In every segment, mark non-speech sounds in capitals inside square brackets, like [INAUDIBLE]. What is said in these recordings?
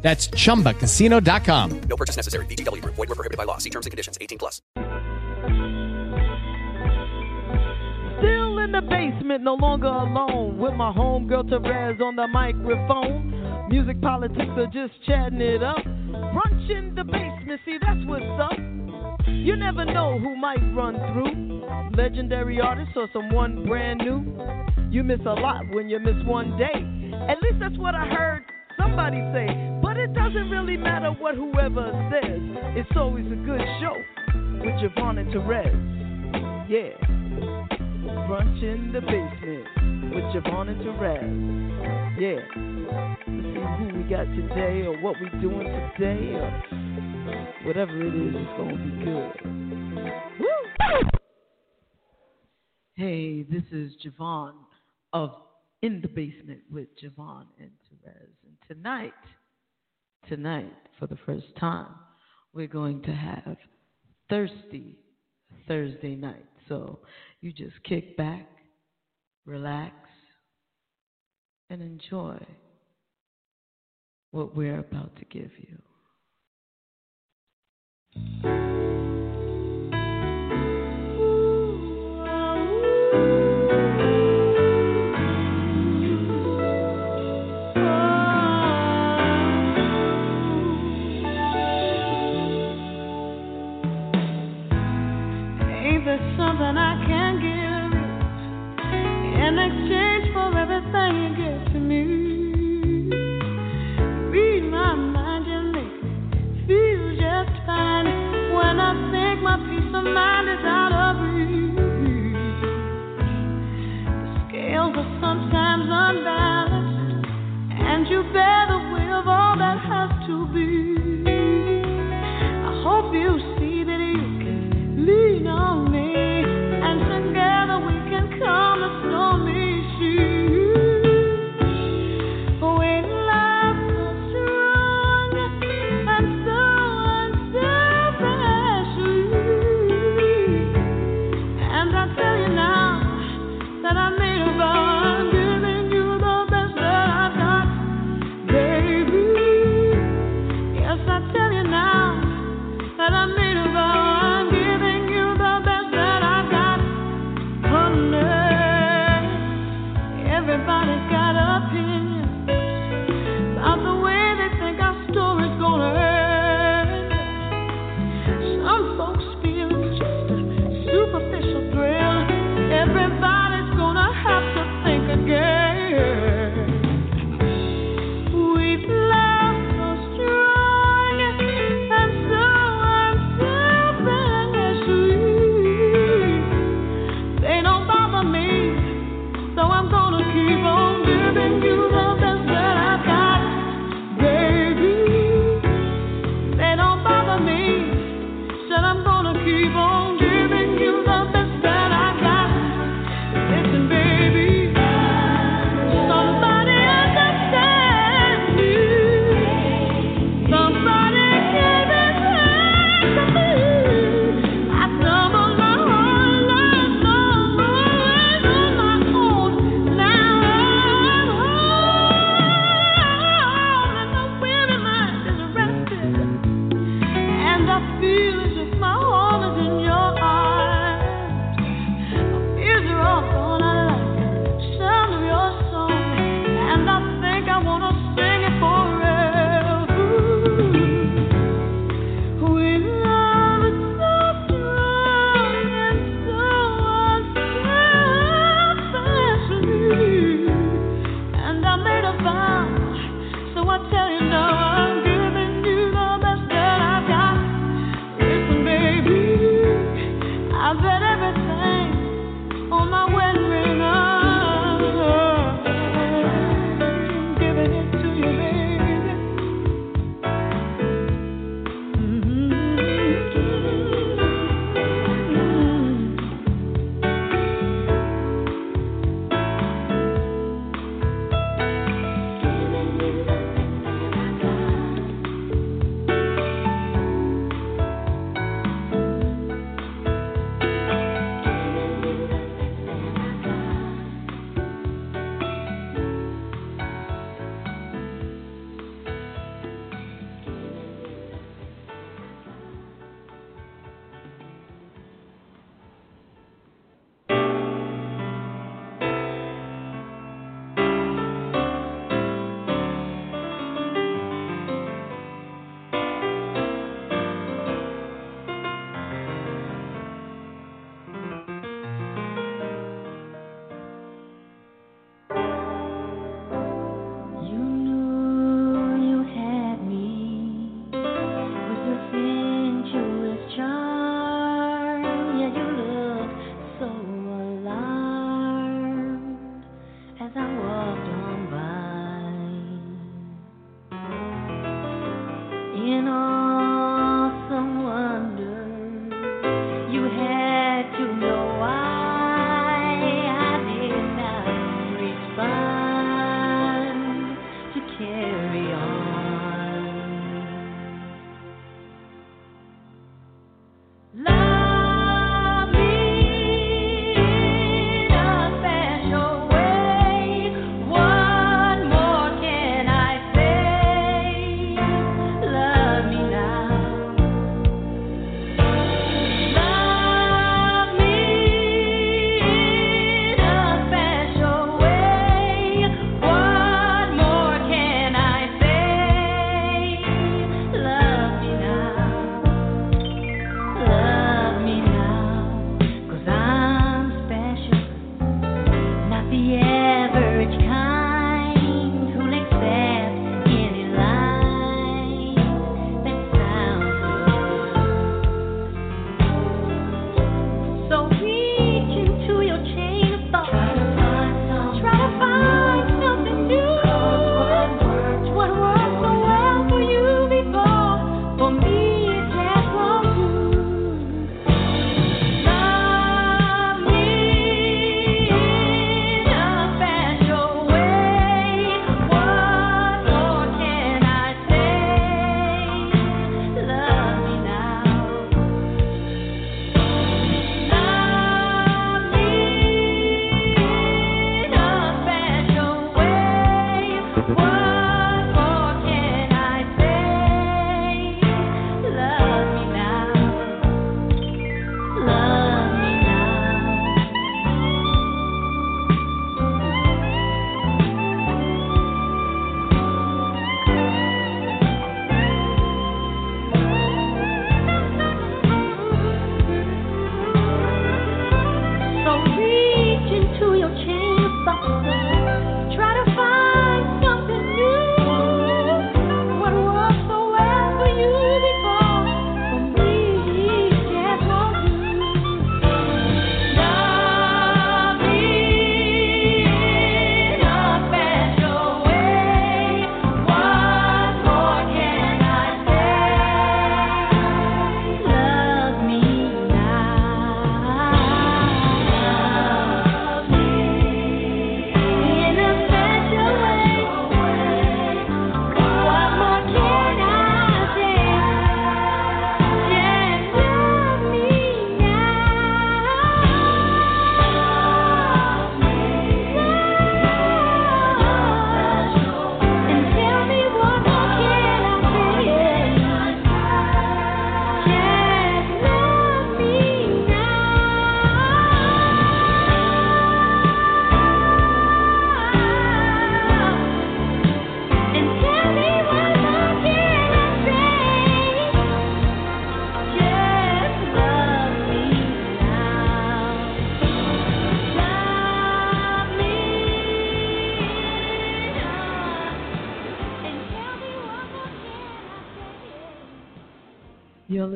That's chumbacasino.com. No purchase necessary. VGW Group. Void were prohibited by law. See terms and conditions. 18 plus. Still in the basement, no longer alone. With my homegirl Terez on the microphone. Music politics are just chatting it up. Brunch in the basement, see that's what's up. You never know who might run through. Legendary artists or someone brand new. You miss a lot when you miss one day. At least that's what I heard somebody say. It doesn't really matter what whoever says. It's always a good show with JaVonne and Terez. Yeah. Brunch in the basement with JaVonne and Terez. Yeah. Let's see who we got today or what we're doing today or whatever it is, it's gonna be good. Woo! Hey, this is JaVonne of In the Basement with JaVonne and Terez. And tonight, tonight, for the first time, we're going to have Thirsty Thursday night. So you just kick back, relax, and enjoy what we're about to give you. You see that you can lean on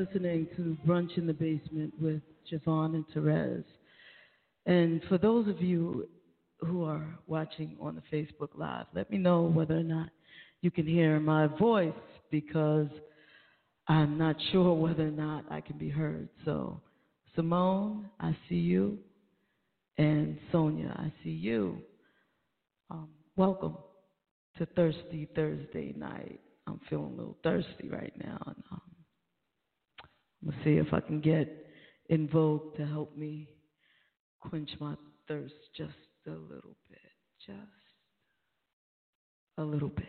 listening to Brunch in the Basement with JaVonne and Terez. And for those of you who are watching on the Facebook Live, let me know whether or not you can hear my voice because I'm not [LAUGHS] sure whether or not I can be heard. So, Simone, I see you. And Sonia, I see you. Um, welcome to Thirsty Thursday night. I'm feeling a little thirsty right now. And, um, To see if I can get En Vogue to help me quench my thirst just a little bit. Just a little bit.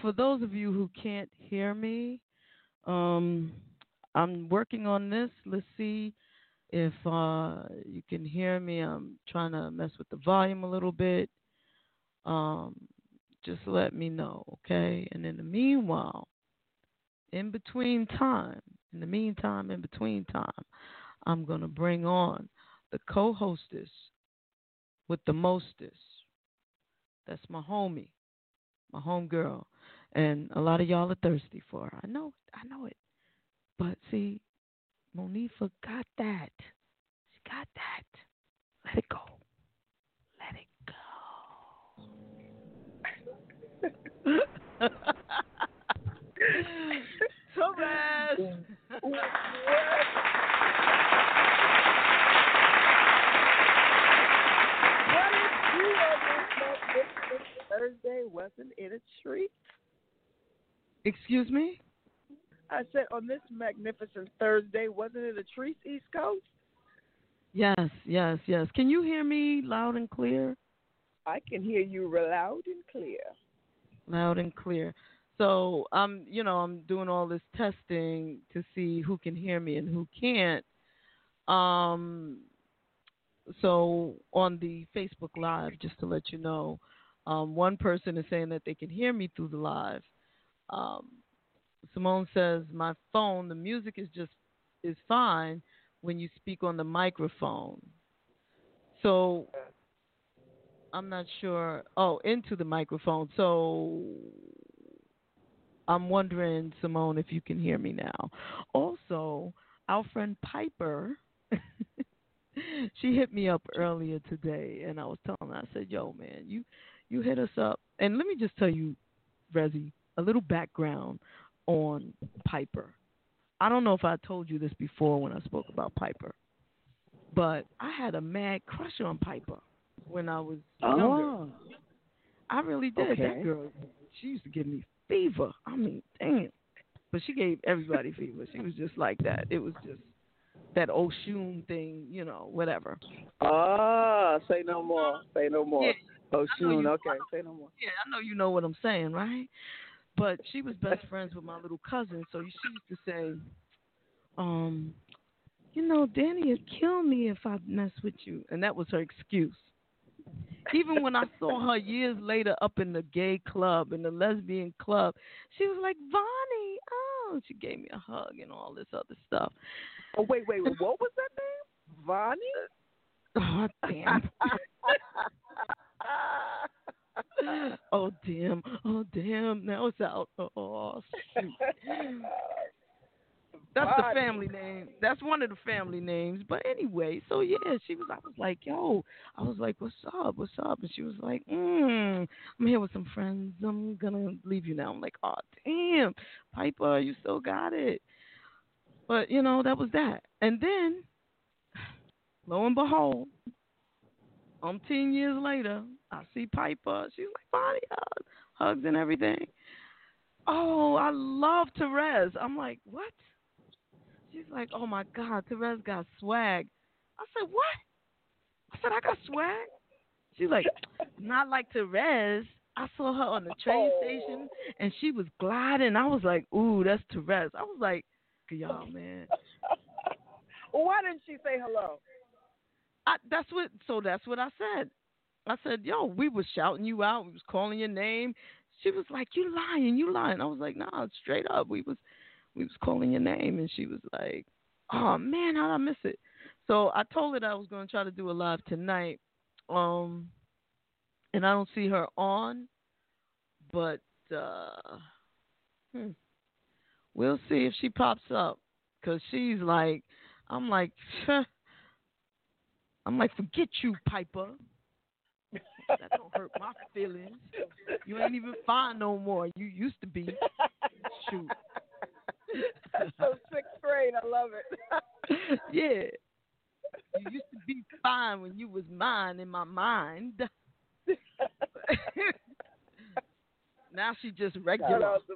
For those of you who can't hear me, um, I'm working on this. Let's see if uh, you can hear me. I'm trying to mess with the volume a little bit. Um, just let me know, okay? And in the meanwhile, in between time, in the meantime, in between time, I'm going to bring on the co hostess with the mostest. That's my homie, my home girl. And a lot of y'all are thirsty for. I know it. I know it. But see, Monique got that. She got that. Let it go. Let it go. [LAUGHS] Torres. Thursday? Wasn't it a treat? Excuse me? I said on this magnificent Thursday, wasn't it a treat, East Coast? Yes, yes, yes. Can you hear me loud and clear? I can hear you loud and clear. Loud and clear. So I'm, you know, I'm doing all this testing to see who can hear me and who can't. Um, so on the Facebook Live, just to let you know, um, one person is saying that they can hear me through the live. Um, Simone says my phone, the music is just is fine when you speak on the microphone. So I'm not sure. Oh, into the microphone. So I'm wondering, Simone, if you can hear me now. Also, our friend Piper, [LAUGHS] she hit me up earlier today, and I was telling her, I said, "Yo, man, you you hit us up." And let me just tell you, Rezi, a little background on Piper. I don't know if I told you this before when I spoke about Piper, but I had a mad crush on Piper when I was younger. Oh, I really did. That girl, she used to give me fever. I mean, damn. But she gave everybody fever. She was just like that. It was just that Oshun thing, you know, whatever. Ah, say no more. Say no more. Yeah, know Okay, say no more. Yeah, I know you know what I'm saying, right? But she was best friends with my little cousin, so she used to say, um, you know, Danny would kill me if I mess with you, and that was her excuse. Even when I saw her years later up in the gay club, in the lesbian club, she was like, Vonnie, oh, she gave me a hug and all this other stuff. Oh, wait, wait. What was that name? Vonnie? [LAUGHS] Oh, damn. [LAUGHS] [LAUGHS] oh, damn. Oh, damn. Now it's out. Oh, shoot. [LAUGHS] That's the family name. That's one of the family names. But anyway, so yeah, she was. I was like, yo. I was like, what's up? What's up? And she was like, mm, I'm here with some friends. I'm gonna leave you now. I'm like, oh damn, Piper, you still got it. But you know, that was that. And then, [SIGHS] lo and behold, umpteen years later, I see Piper. She's like, Bonnie, uh, hugs and everything. Oh, I love Terez. I'm like, what? She's like, oh my God, Terez got swag. I said, what? I said, I got swag. She's like, not like Terez. I saw her on the train station and she was gliding. I was like, ooh, that's Terez. I was like, y'all, man. Why didn't she say hello? I, that's what. So that's what I said. I said, "Yo, we was shouting you out. We was calling your name." She was like, "You lying? You lying?" I was like, "Nah, straight up. We was, we was calling your name." And she was like, "Oh man, how'd I miss it?" So I told her that I was going to try to do a live tonight. Um, and I don't see her on, but uh, hmm, we'll see if she pops up because she's like, I'm like. [LAUGHS] I'm like, forget you, Piper. That don't hurt my feelings. You ain't even fine no more. You used to be. Shoot. so sixth grade. I love it. [LAUGHS] yeah. You used to be fine when you was mine in my mind. [LAUGHS] now she just regular. [LAUGHS]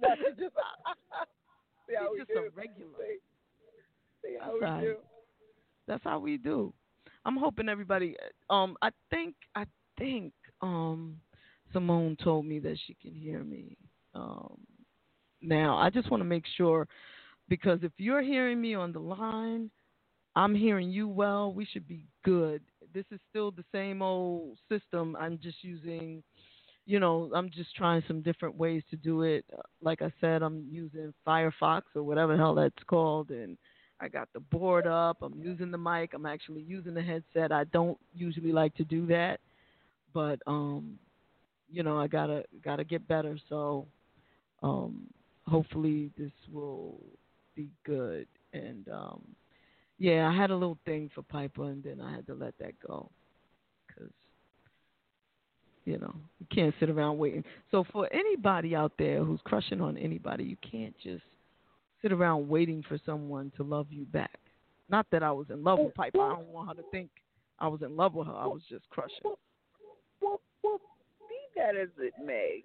Now she just, see how we She's just do. a regular. See how That's we right. do. That's how we do. I'm hoping everybody. Um, I think I think um, Simone told me that she can hear me. Um, now I just want to make sure because if you're hearing me on the line, I'm hearing you well. We should be good. This is still the same old system. I'm just using, you know, I'm just trying some different ways to do it. Uh, Like I said, I'm using Firefox or whatever the hell that's called, and I got the board up. I'm using the mic. I'm actually using the headset. I don't usually like to do that, but um, you know, I gotta gotta get better. So, um, hopefully this will be good. And um, yeah, I had a little thing for Piper, and then I had to let that go because you know you can't sit around waiting. So for anybody out there who's crushing on anybody, you can't just sit around waiting for someone to love you back. Not that I was in love with Piper. I don't want her to think I was in love with her. I was just crushing. Well, well, be that as it may,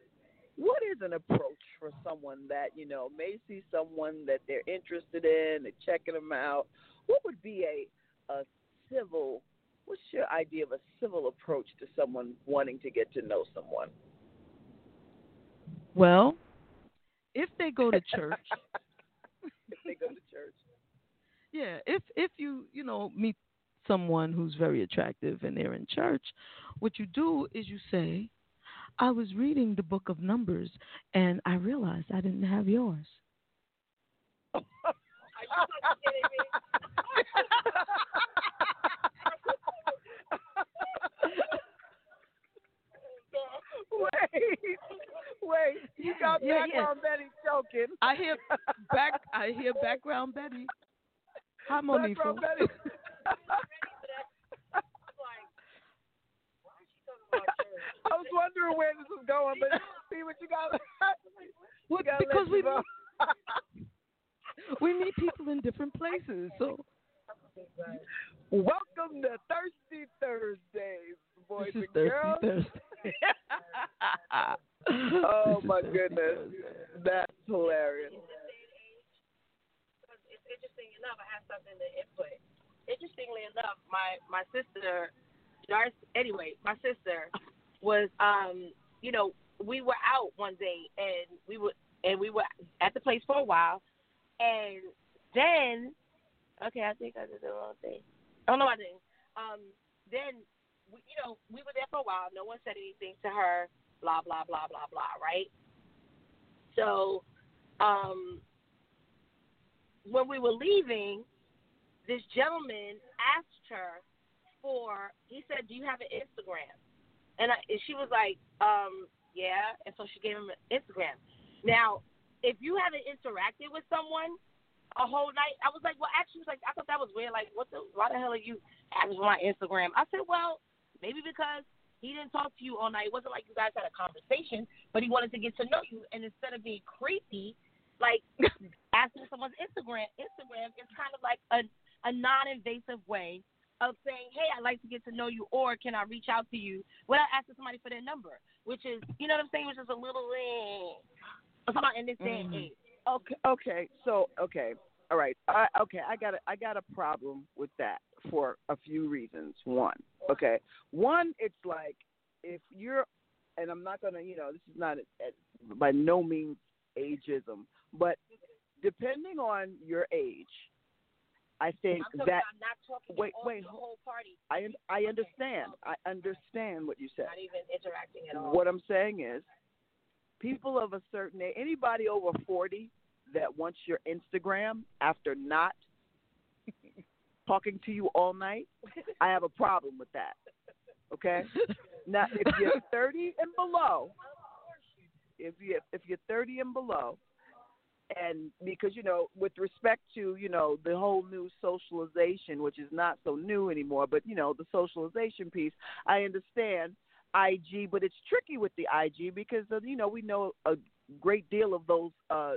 what is an approach for someone that you know may see someone that they're interested in, and checking them out? What would be a a civil? What's your idea of a civil approach to someone wanting to get to know someone? Well, if they go to church, [LAUGHS] if they go to church, yeah, if if you you know meet someone who's very attractive and they're in church, what you do is you say, "I was reading the book of Numbers and I realized I didn't have yours." Are you kidding me? wait, wait, you got Yeah, yeah. background Betty joking. I hear back. I hear background Betty. Hi, Monifa. Background Betty. I was wondering where this was going, but [LAUGHS] see what you got. Well, you gotta because we know. we meet people in different places. So [LAUGHS] Welcome to Thirsty Thursdays, boys this is and Thirsty girls. Thursday. [LAUGHS] oh my goodness, Thursday. that's hilarious. Enough, I have something to input. Interestingly enough, my my sister, anyway, my sister was, um, you know, we were out one day and we were and we were at the place for a while, and then, okay, I think I did the wrong thing. Oh no, I didn't. Um, then, we, you know, we were there for a while. No one said anything to her. Blah blah blah blah blah. Right. So, um, when we were leaving, this gentleman asked her for. He said, "Do you have an Instagram?" And, I, and she was like, um, "Yeah." And so she gave him an Instagram. Now, if you haven't interacted with someone a whole night, I was like, "Well, actually, was like I thought that was weird. Like, what the? Why the hell are you asking my Instagram?" I said, "Well, maybe because." He didn't talk to you all night. It wasn't like you guys had a conversation, but he wanted to get to know you. And instead of being creepy, like [LAUGHS] asking someone's Instagram, Instagram is kind of like a a non-invasive way of saying, "Hey, I'd like to get to know you," or "Can I reach out to you?" without asking somebody for their number, which is, you know what I'm saying, which is a little, eh, about in this day and Mhm. age. Okay, okay, so okay, all right, I, okay, I got a, I got a problem with that for a few reasons. One, okay, one, it's like if you're, and I'm not gonna, you know, this is not a, a, by no means ageism, but depending on your age, I think that about not talking wait, wait, the whole party, I I understand, I understand what you said. not even interacting at all. What I'm saying is, people of a certain age, anybody over 40 that wants your Instagram after not [LAUGHS] talking to you all night, I have a problem with that. Okay? [LAUGHS] Now, if you're 30 and below, if you if you're 30 and below, and because you know, with respect to you know the whole new socialization, which is not so new anymore, but you know the socialization piece, I understand IG, but it's tricky with the IG because uh, you know we know a great deal of those uh,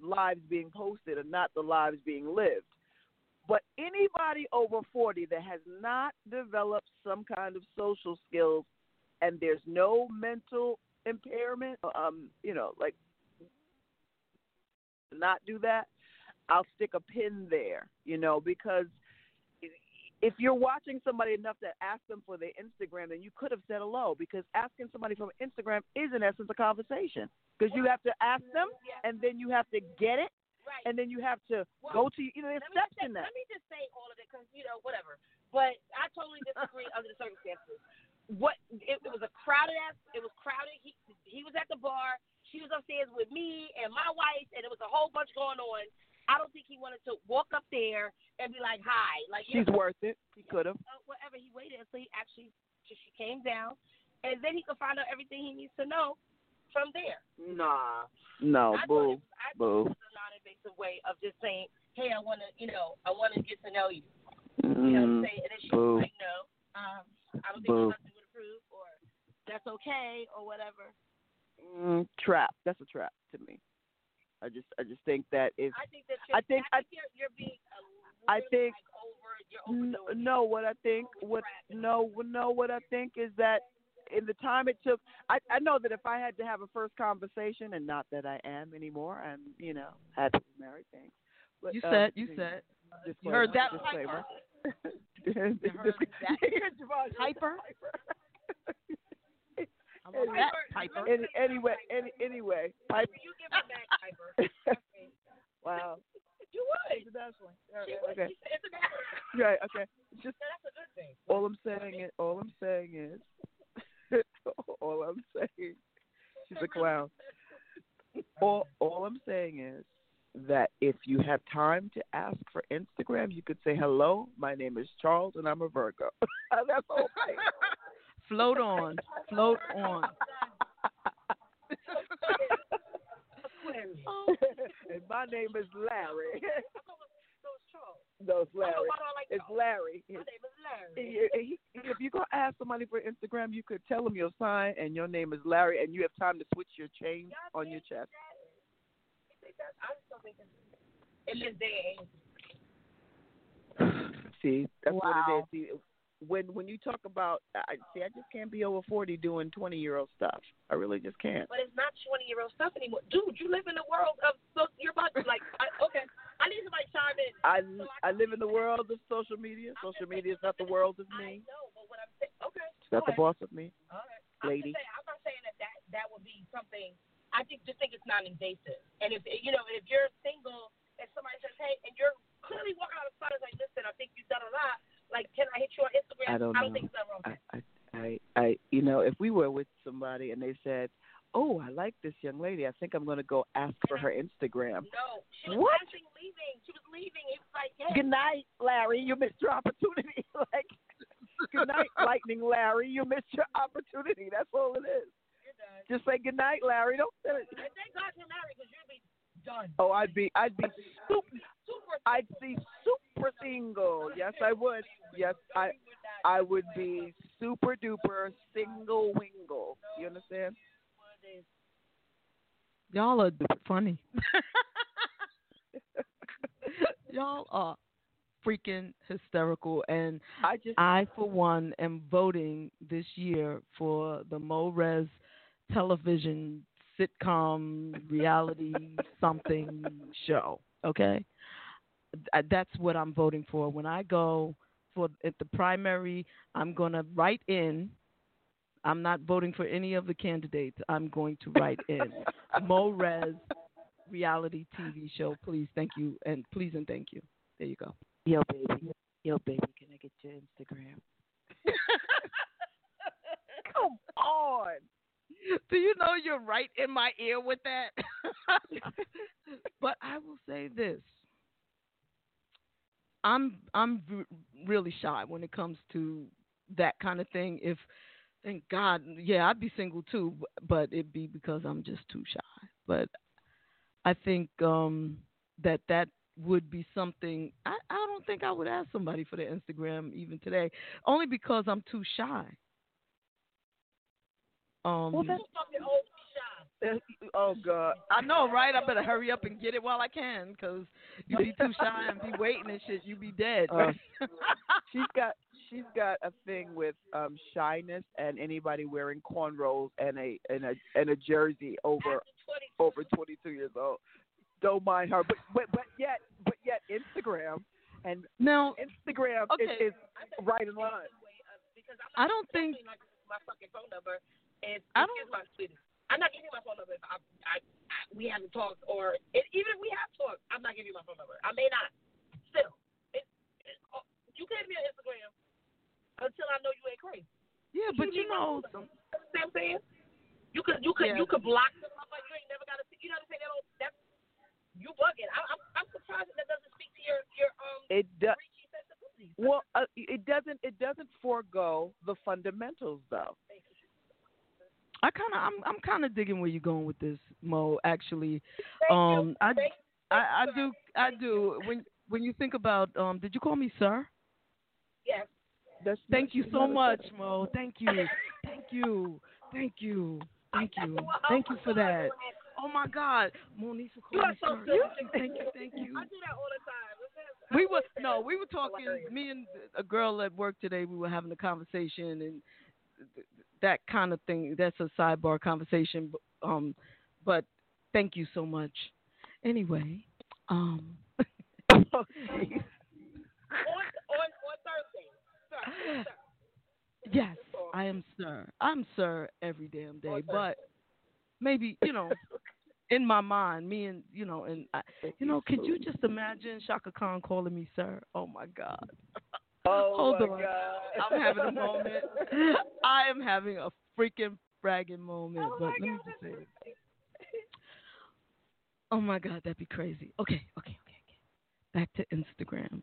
lives being posted are not the lives being lived. But anybody over 40 that has not developed some kind of social skills and there's no mental impairment, um, you know, like not do that, I'll stick a pin there, you know, because if you're watching somebody enough to ask them for their Instagram, then you could have said hello because asking somebody from Instagram is in essence a conversation because you have to ask them and then you have to get it Right. and then you have to go to you know there's let me, steps just say, in that. let me just say all of it because you know whatever. But I totally [LAUGHS] disagree under the circumstances. What it, it was a crowded ass. It was crowded. He he was at the bar. She was upstairs with me and my wife, and it was a whole bunch going on. I don't think he wanted to walk up there and be like, "Hi," like She's know, worth it. He could have. uh, whatever. He waited until he actually she she came down, and then he could find out everything he needs to know from there. Nah. No, I boo. thought it, I boo. it was a non-invasive way of just saying, "Hey, I want to, you know, I want to get to know you." You know what I'm Mm, saying? And then she boo. was like, "No, um, I don't think Boo. my husband would approve, or that's okay, or whatever." Mm, trap. That's a trap to me. I just, I just think that if I think that you're, I think- I think you're, you're being a I little, think- like over, you're N- no, what I think, what no, no, what I think is that in the time it took, I I know that if I had to have a first conversation, and not that I am anymore, I'm you know happily married, thanks. But, You um, said, you said. disclaimer, You heard that, [LAUGHS] disclaimer. heard that? [LAUGHS] JaVonne, Piper? [LAUGHS] I Anyway, love that, Piper. Any, anyway, any, anyway, pipe. You give me back, Piper. [LAUGHS] wow. You would. Internationally. She would. Okay. It's a matter. Right. Okay. Just That's a good thing. all I'm saying is, all I'm saying is, [LAUGHS] all I'm saying, she's a clown. All, all I'm saying is that if you have time to ask for Instagram, you could say, "Hello, my name is Charles, and I'm a Virgo." [LAUGHS] That's all. right. Float on. Float on. Oh, [LAUGHS] and my name is Larry. It's [LAUGHS] no, it's Larry. know why do I like It's Larry. My It's- name is Larry. He- he- if you go ask somebody for Instagram, you could tell them your sign and your name is Larry, and you have time to switch your chain on your chest. You that- I just don't it's in this day. See, that's what it is. See, when when you talk about, I see, I just can't be over forty doing twenty year old stuff. I really just can't. But it's not 20 year old stuff anymore. Dude, you live in the world of so you're about to, like, I, okay. I need somebody chime in. I So I live in the world of social media. Social media is not the world of I me. know, but what I'm saying, okay. It's not the boss of me. All right. I'm lady. Saying, I'm not saying that, that that would be something. I think just think it's non-invasive. And if you know, if you're single and somebody says, "Hey," and you're clearly walking out of the like, "Listen, I think you've done a lot. Like, can I hit you on Instagram?" I don't know. think there's nothing wrong with I. I, I, I, you know, if we were with somebody and they said, "Oh, I like this young lady. I think I'm going to go ask for her Instagram." No, she was What? actually leaving. She was leaving. It was like, "Hey, Good night, Larry. You missed your opportunity. [LAUGHS] like, good night, [LAUGHS] Lightning Larry. You missed your opportunity. That's all it is. you're done." Just say good night, Larry. Don't say it. And thank God you're married because you'd be done. Oh, I'd be, I'd be super, Super. I'd be super single. Yes, I would. Yes, I, I would be super duper single wingle. You understand? Y'all are funny. [LAUGHS] Y'all are freaking hysterical. And I just, I, for one, am voting this year for the MoRes television sitcom reality something show. Okay, uh, that's what I'm voting for. When I go for at the primary, I'm gonna write in. I'm not voting for any of the candidates. I'm going to write [LAUGHS] in MoRes reality TV show. Please, thank you, and please and thank you. There you go. yo, baby, yo, baby, can I get your Instagram? [LAUGHS] Come on. [LAUGHS] Do you know you're right in my ear with that? [LAUGHS] but I will say this. I'm I'm really shy when it comes to that kind of thing. If thank God, yeah, I'd be single too, but it'd be because I'm just too shy. But I think um that that would be something I, I don't think I would ask somebody for their Instagram even today, only because I'm too shy. Um, Well, that's Fucking old. Oh God. I know, right? I better hurry up and get it while I can, because you be too shy and be waiting and shit. You be dead. Uh, [LAUGHS] She's got she's got a thing with um shyness and anybody wearing cornrows and a and a and a jersey over over 22 years old. Don't mind her, but but but yet but yet Instagram and now, Instagram Okay. is, is right in line. Because I'm don't think. my fucking phone number. And I don't- here's my sweetie. I'm not giving you my phone number if I, I, I we haven't talked or it, even if we have talked. I'm not giving you my phone number. I may not. Still, it, it, oh, you can't be on Instagram until I know you ain't crazy. Yeah, but you know. You know what I'm saying? You could you could Yeah. you could block the number. You ain't never got to see. You know what I'm saying? That don't, that's you bugging. I, I'm I'm surprised that doesn't speak to your your um It does. Well, uh, it doesn't. It doesn't forego the fundamentals, though. I kind of, I'm, I'm kind of digging where you're going with this, Mo. Actually, Thank um, you. I, Thank I, I do, I do. When, when you think about, um, did you call me sir? Yes. That's Thank you so much, Mo. Thank you, thank you, thank you, thank you, thank you for that. Oh my God, Monifa You called me so sir. Thank you, thank you. I do that all the time. [LAUGHS] We were no, we were talking. Me and a girl at work today. We were having a conversation, and that kind of thing. That's a sidebar conversation. Um, but thank you so much. Anyway, um, [LAUGHS] on on on Thursday. Sir, sir. yes, I am sir. I'm sir every damn day. But maybe you know, [LAUGHS] in my mind, me and you know, and I, you know, could you just imagine Chaka Khan calling me sir? Oh my God. [LAUGHS] Oh Hold my on. God. I'm having a [LAUGHS] moment. I am having a freaking bragging moment. Oh but my let me God, just say. Oh my God, that'd be crazy. Okay, okay, okay, okay. Back to Instagram.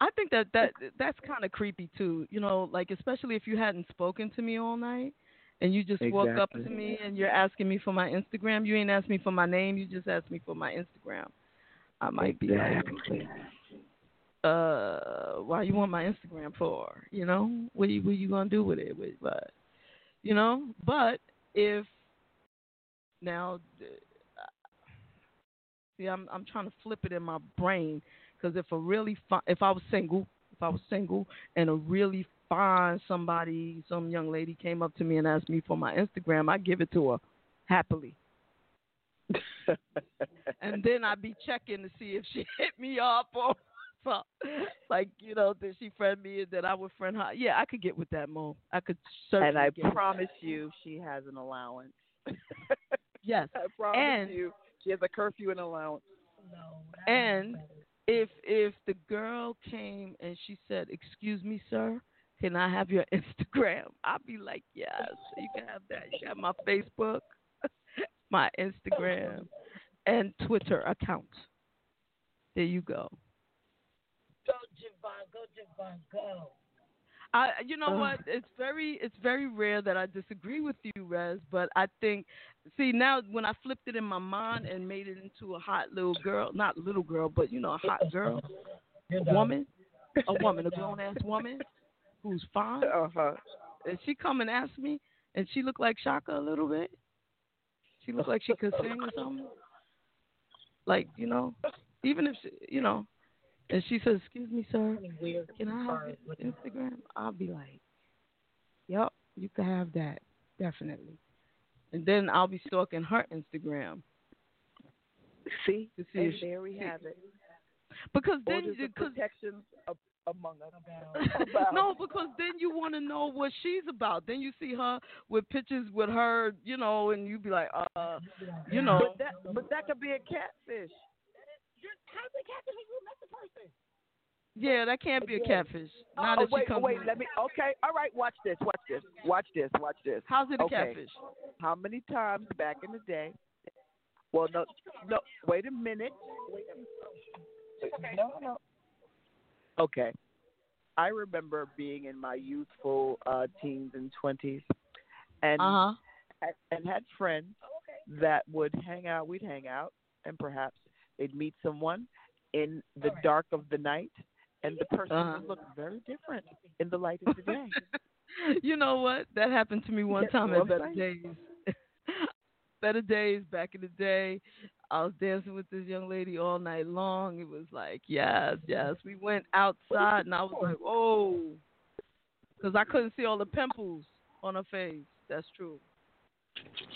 I think that that that's kind of creepy too. You know, like especially if you hadn't spoken to me all night and you just walk up to me and you're asking me for my Instagram. You ain't asked me for my name. You just asked me for my Instagram. I might be like, Exactly. Uh, why you want my Instagram for? You know, what you what you gonna do with it? But you know, but if now, see, I'm I'm trying to flip it in my brain because if a really fi- if I was single, if I was single and a really fine somebody, some young lady came up to me and asked me for my Instagram, I give it to her happily. [LAUGHS] and then I'd be checking to see if she [LAUGHS] hit me up or so, like you know did she friend me and that I would friend her. Yeah, I could get with that Mo. I could certainly. and I promise you, she has an allowance. [LAUGHS] yes. I promise And- you, she has a curfew and allowance. And if if the girl came and she said, "Excuse me, sir, can I have your [LAUGHS] Instagram?" I'd be like, "Yes, you can have that. You have my Facebook, [LAUGHS] my Instagram, and Twitter account. There you go." Go JaVonne, go JaVonne, go. I, you know Ugh. what? It's very, it's very rare that I disagree with you, Rez. But I think, see, now when I flipped it in my mind and made it into a hot little girl, not little girl, but you know, a hot girl, a woman, a [LAUGHS] woman, a grown ass woman who's fine, Uh huh. and she come and ask me, and she looked like Chaka a little bit. She looked like she could sing or something. Like you know, even if she, you know, and she says, "Excuse me, sir, can I have your Instagram?" I'll be like, "Yep, you can have that, definitely." And then I'll be stalking her Instagram See, to see and she, there we have it. because then of because protection a- among us. [LAUGHS] No, because then you want to know what she's about. Then you see her with pictures with her, you know, and you'd be like, uh, [LAUGHS] you know, But that, but that could be a catfish. How's the catfish if you met the person? yeah, that can't be a catfish. Now oh, that wait, she comes, wait, let me. Okay, all right. Watch this. Watch this. Watch this. Watch this. how's it a Okay. catfish? How many times back in the day? Well, no, no. Wait a minute. No, no. Okay. I remember being in my youthful uh, teens and twenties, and Uh huh. and had friends that would hang out. We'd hang out, and perhaps they'd meet someone in the dark of the night, and the person Uh-huh. would look very different in the light of the day. [LAUGHS] you know what? That happened to me one That's time at Better. Days. [LAUGHS] Better Days back in the day. I was dancing with this young lady all night long. It was like, yes, yes. We went outside, and I was like, oh, because I couldn't see all the pimples on her face. That's true.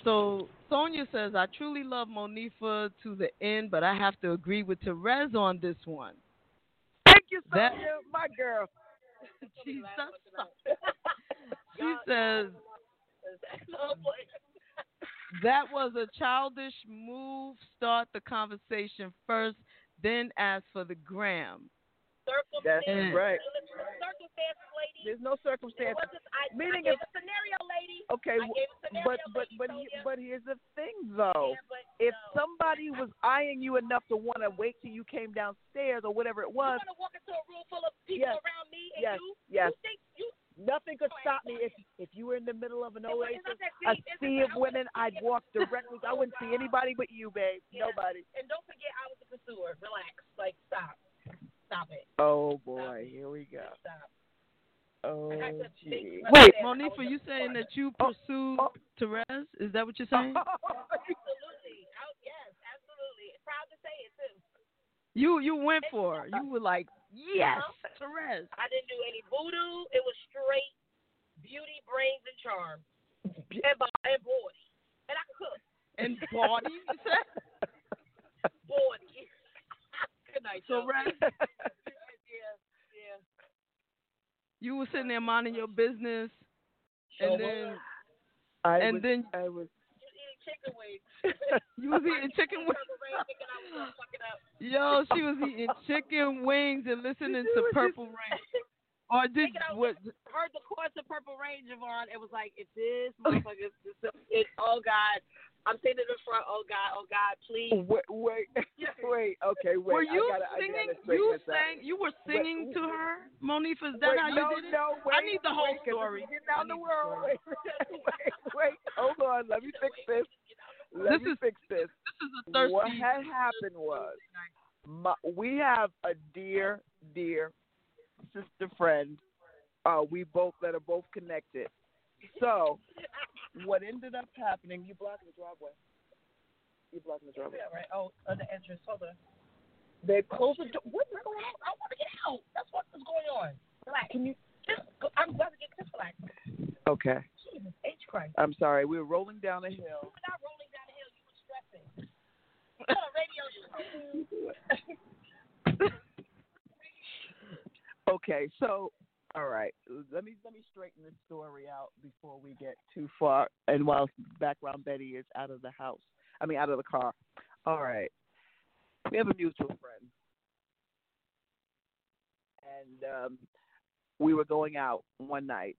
So Sonia says, I truly love Monifa to the end, but I have to agree with Terez on this one. Thank you, Sonia, That- my girl. [LAUGHS] Jesus. [LAUGHS] She says, That was a childish move. Start the conversation first, then ask for the gram. That's right. circumstances, lady. There's no It circumstance. wasn't. I, I Meaning gave a scenario, lady. Okay, I a scenario, but but lady, but he- but here's the thing though. Yeah, but If no. somebody was eyeing you enough to want to wait till you came downstairs or whatever it you was, want to walk into a room full of people Yes, around me and yes, you, yes. you think you nothing could stop me if if you were in the middle of an oasis, a sea of women, I'd walk [LAUGHS] directly. I wouldn't see oh, anybody but you, babe. Yeah. Nobody. And don't forget, I was the pursuer. Relax. Like, stop. Stop it. Oh boy, here we go. Stop. Oh I had to gee. Wait, I Monifa, you saying that you Oh, pursued oh. Terez? Is that what you're saying? Absolutely. Oh, yes, absolutely. Proud to say it, too. You you went for her. You were like, yes, Uh-huh. Terez. I didn't do any voodoo. It was straight beauty, brains, and charm. And, bo- and body. And I could cook. And body, you said? [LAUGHS] Body. Good night, So, y'all. [LAUGHS] Yeah, yeah. you were sitting there minding your business, and then I and was, then I was. You eating chicken wings. you was eating chicken wings. [LAUGHS] Purple Rain thinking I was gonna fuck it up. Yo, she was eating chicken wings and listening to was Purple Rain. Or did Thinking I what? heard the chorus of Purple Rain, JaVonne. It was like, if this motherfucker, is it, oh God, I'm sitting in the front. Oh God, oh God, please. Wait, wait, [LAUGHS] wait. Okay, wait. were you gotta, singing? You this out. You were singing to her, Monifa. Is that Wait, how no, did it? No, wait, I need the whole wait, story. Getting out the world. Wait, [LAUGHS] wait, wait. Hold on. Let me fix this. Let This me is- fix this. This is a thirsty. What had happened was, my, we have a dear, dear sister friend. Uh, we both that are both connected. So, what ended up happening? You blocking the driveway. You blocking the driveway. Yeah, right. Oh, uh, the entrance. Hold on. They closed the door. What's going on? I want to get out. That's what is going on. Relax. Can you? Just, I'm about to get just relax. Okay. Jesus H Christ. I'm sorry. We were rolling down a hill. You were not rolling down the hill. You were stressing. Got a radio show. [LAUGHS] Okay, so all right, let me let me straighten this story out before we get too far. And while background Betty is out of the house, I mean out of the car. All right, we have a mutual friend, and um, we were going out one night,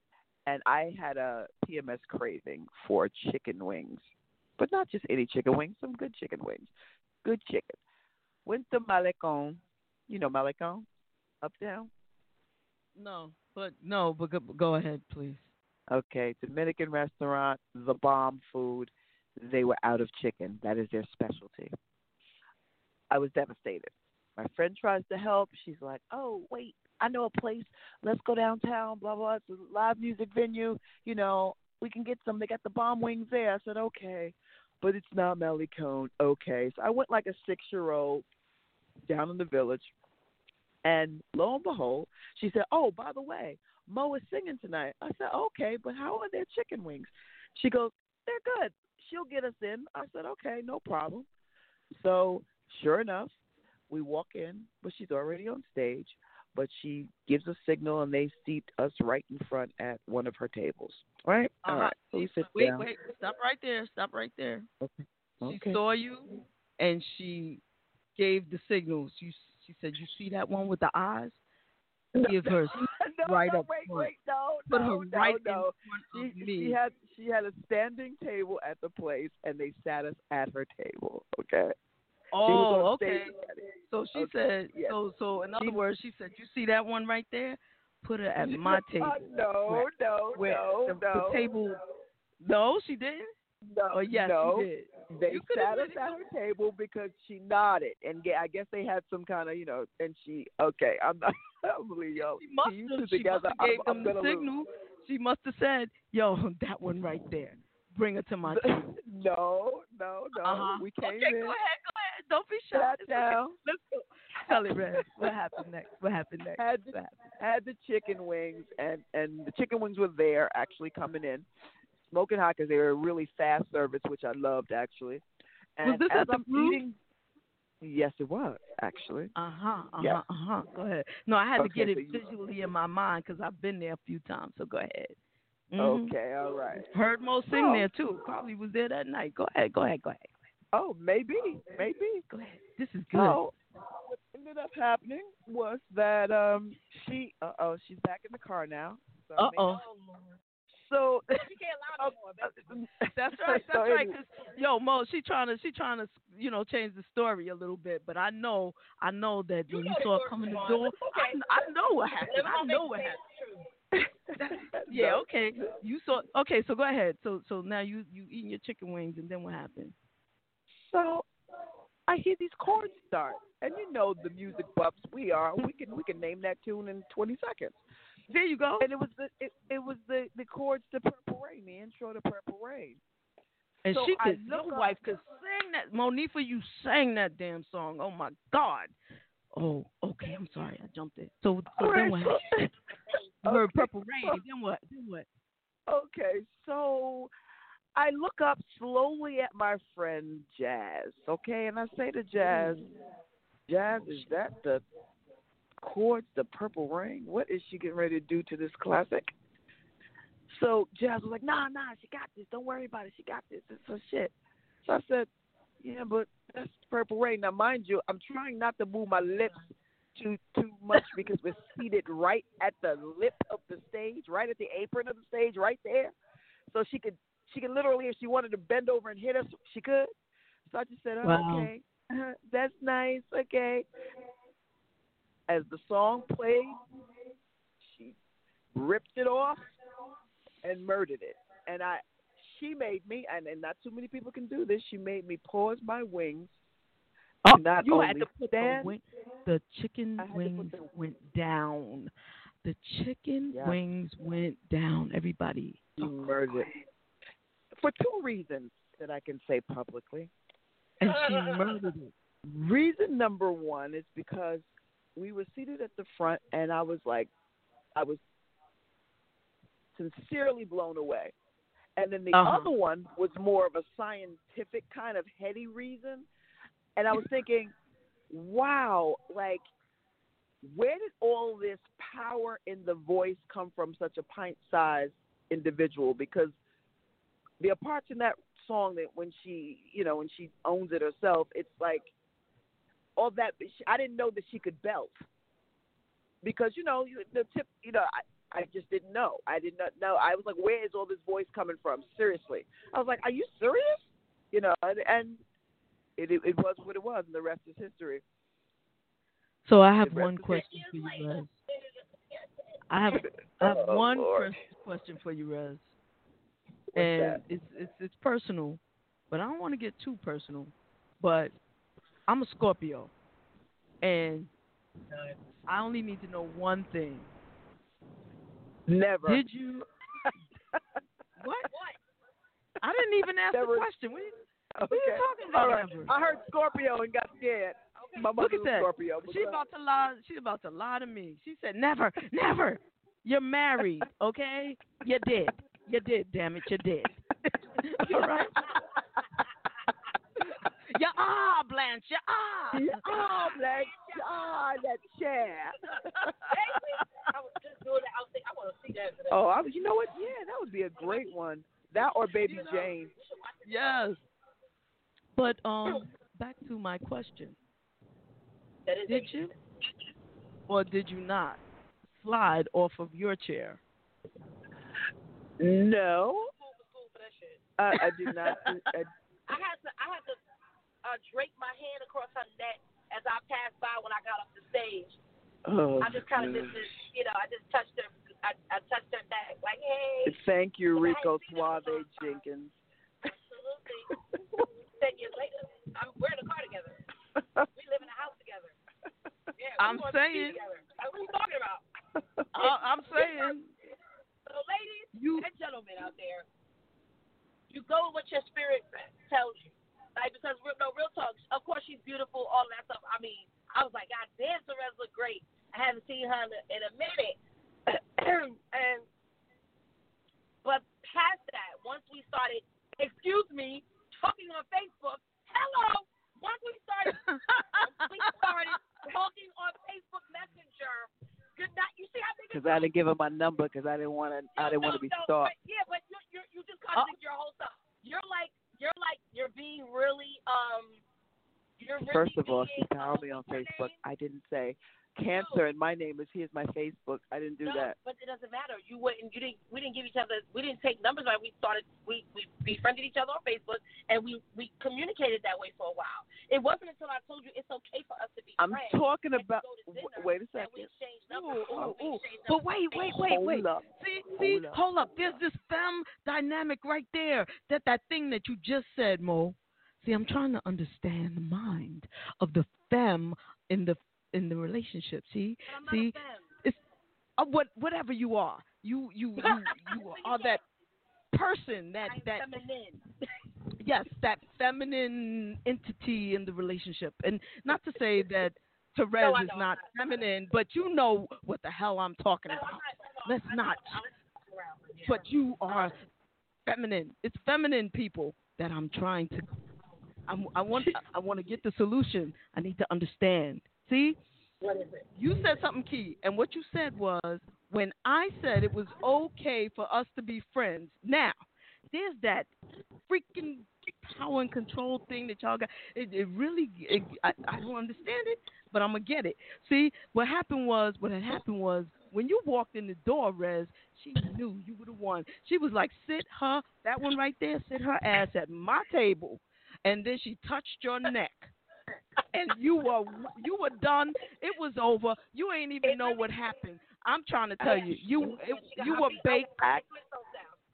and I had a PMS craving for chicken wings, but not just any chicken wings, some good chicken wings, good chicken. Went to Malecon, you know Malecon, uptown. No, but no, but go, go ahead, please. Okay, Dominican restaurant, the bomb food. They were out of chicken. That is their specialty. I was devastated. My friend tries to help. She's like, "Oh, wait, I know a place. Let's go downtown. Blah blah. It's a live music venue. You know, we can get some. They got the bomb wings there." I said, "Okay, but it's not Malecon." Okay, so I went like a six-year-old down in the village, and lo and behold, she said, "Oh, by the way, Mo is singing tonight." I said, "Okay, but how are their chicken wings?" She goes, "They're good. She'll get us in." I said, "Okay, no problem." So, sure enough, we walk in, but she's already on stage. But she gives a signal, and they seat us right in front at one of her tables. Right? All Uh-huh. right. So we sit Wait, down. wait, stop right there. Stop right there. Okay. She Okay. saw you, and she gave the signals. You, she said, "You see that one with the eyes? Give her [LAUGHS] no, right no, up wait, front. wait, no, Put no, her right no. in front she, of me." she had she had a standing table at the place, and they sat us at her table. Okay. Oh, okay. stage at it. So she Okay, said, yes. so so in other She- words, she said, "You see that one right there? Put her at [LAUGHS] my table." Uh, no, Where- no, Where no, the, no. the table. No, she didn't. No, Or yes, no. They sat us at her table because she nodded, and I guess they had some kind of, you know, and she. Okay, I'm not. [LAUGHS] I believe y'all. She must have. She together. must have gave I'm, I'm them the gonna lose. signal. She must have said, "Yo, [LAUGHS] that one right there. Bring her to my [LAUGHS] table." no, no, no. Uh-huh. We came okay, in. go ahead, go ahead. Don't be shy. Sat It's okay. down. Let's go. Tell it, Red. What happened next? What happened next? Had the, had the chicken wings, and and the chicken wings were there actually coming in, smoking hot because they were really fast service, which I loved actually. And Was this as at the I'm Groove? eating, yes, it was actually. Uh huh. Uh Yeah. huh. Uh huh. Go ahead. No, I had to get it so visually in my mind because I've been there a few times. So go ahead. Mhm. Okay, all right. Heard Mo sing Oh. there too. Probably was there that night. Go ahead. Go ahead. Go ahead. Oh, maybe, maybe. Go ahead. This is good. Oh, what ended up happening was that um she uh oh she's back in the car now. So Uh oh. So [LAUGHS] You can't lie no um, more, baby. Uh, [LAUGHS] that's right. So That's right. 'cause, yo, Mo, she trying to she trying to you know change the story a little bit, but I know I know that You when know you saw her come the door, Okay. I, I know what happened. I know what happened. [LAUGHS] Yeah. Okay. You saw. Okay. So go ahead. So so now you you eating your chicken wings, and then what happened? So I hear these chords start, and you know the music buffs we are. We can we can name that tune in 20 seconds. There you go. And it was the it, it was the the chords to Purple Rain, the intro to Purple Rain. And So she could, your wife could sing that. Monifa, you sang that damn song. Oh my God. Oh, okay. I'm sorry. I jumped it. So, so then what happened? [LAUGHS] You heard Okay. Purple Rain. Then what? Then what? Okay, so I look up slowly at my friend Jazz, okay, and I say to Jazz, mm. Jazz, is that the chords, the purple ring. What is she getting ready to do to this classic? So Jazz was like, Nah, nah, she got this. Don't worry about it. She got this. It's her shit. So I said, Yeah, but that's purple rain. Now, mind you, I'm trying not to move my lips too too much because we're seated right at the lip of the stage, right at the apron of the stage, right there. So she could she could literally, if she wanted to bend over and hit us, she could. So I just said, oh, Wow. okay, [LAUGHS] that's nice, okay. As the song played, she ripped it off and murdered it. And I, she made me, and, and not too many people can do this. She made me pause my wings. Oh, not you only had to put the, wing, the chicken I had to put wings the- went down. The chicken Yeah. wings went down. Everybody. She oh, murdered it for two reasons that I can say publicly. And she murdered it. Reason number one is because we were seated at the front, and I was like, I was sincerely blown away. And then the Uh-huh. other one was more of a scientific kind of heady reason. And I was thinking, wow, like, where did all this power in the voice come from such a pint sized individual? Because there are parts in that song that when she, you know, when she owns it herself, it's like all that. I didn't know that she could belt because you know you- the tip. You know, I I just didn't know. I did not know. I was like, where is all this voice coming from? Seriously, I was like, are you serious? You know, and, and it, it it was what it was, and the rest is history. So I have one question for you, Rez. I have I have Oh, one Lord. question for you, Rez. What's and that? it's it's it's personal, but I don't want to get too personal. But I'm a Scorpio, and I only need to know one thing. Never. Did you [LAUGHS] what? I didn't even ask Never. the question. What are you, okay. what are you talking about? All right. Never? I heard Scorpio and got scared. My Look at that. Scorpio. but She about to lie. She about to lie to me. She said, "Never, never. You're married, okay? You did. You did. Damn it, you did. [LAUGHS] [LAUGHS] All right. You are Blanche. You are. ahead. oh, Black. Ah, that chair. [LAUGHS] I was just doing that. I was thinking, I want to see that. today. oh, I, was- you know what? Yeah, that would be a great one. That or Baby Jane. Yes. But um, back to my question. That is Did you or did you not slide off of your chair? No, School for school for that shit. I, I do not. I, [LAUGHS] I had to, I had to uh, draped my hand across her neck as I passed by when I got off the stage. oh, I just kind of just, just, you know, I just touched her. I, I touched her back, like, hey, Thank you, Rico ain't seen her Suave in a long time. Jenkins. absolutely. Ten years later, I'm, we're in a car together. [LAUGHS] We live in a house together. Yeah, we I'm going to ski saying. Together. Like, what are you talking about? I, I'm [LAUGHS] saying So, ladies you. and gentlemen out there, you go with what your spirit tells you. Like, because real, no, real talk. Of course, she's beautiful, all that stuff. I mean, I was like, God damn, Terez look great. I haven't seen her in a, in a minute. [CLEARS THROAT] and, but past that, once we started, excuse me, talking on Facebook, hello. Once we started, once we started [LAUGHS] talking on Facebook Messenger. Good night. You see how they Because I didn't give him my number because I didn't want to. I didn't want to be no, stalked. But, yeah, but you you you just contradict oh. your whole stuff. You're like you're like you're being really um You're really First of all, she found um, me on Facebook. I didn't say cancer and my name is here's my Facebook. I didn't do no, that. but it doesn't matter. You wouldn't. You didn't. We didn't give each other. We didn't take numbers. Right. We started. We we befriended each other on Facebook, and we we communicated that way for a while. It wasn't until I told you it's okay for us to be I'm friends. talking and to about. to w- Wait a that we second. exchanged Ooh, numbers. ooh, we ooh. exchanged But numbers. wait, wait, wait, Hold wait. up. See, see, Hold up. hold up. There's this femme dynamic right there. That that thing that you just said, Mo. See, I'm trying to understand the mind of the femme in the in the relationship. See, not see, fan. uh, what whatever you are, you you you, [LAUGHS] you are that person that I'm that feminine. [LAUGHS] yes, that feminine entity in the relationship. And not to say that [LAUGHS] Terez No, is not feminine, but you know what the hell I'm talking No, about. not- Let's I'm not. I'm not but yeah. But you are feminine. It's feminine people that I'm trying to. I'm, I want. I want to get the solution. I need to understand. See, What is it? you said something key, and what you said was when I said it was okay for us to be friends. Now, there's that freaking power and control thing that y'all got. It, it really, it, I, I don't understand it, but I'm gonna get it. See, what happened was, what had happened was when you walked in the door, Rez, she knew you were the one. She was like, sit her, that one right there, sit her ass at my table, and then she touched your neck and you were you were done. It was over. You ain't even know what happened. I'm trying to tell you, you it, you were baked.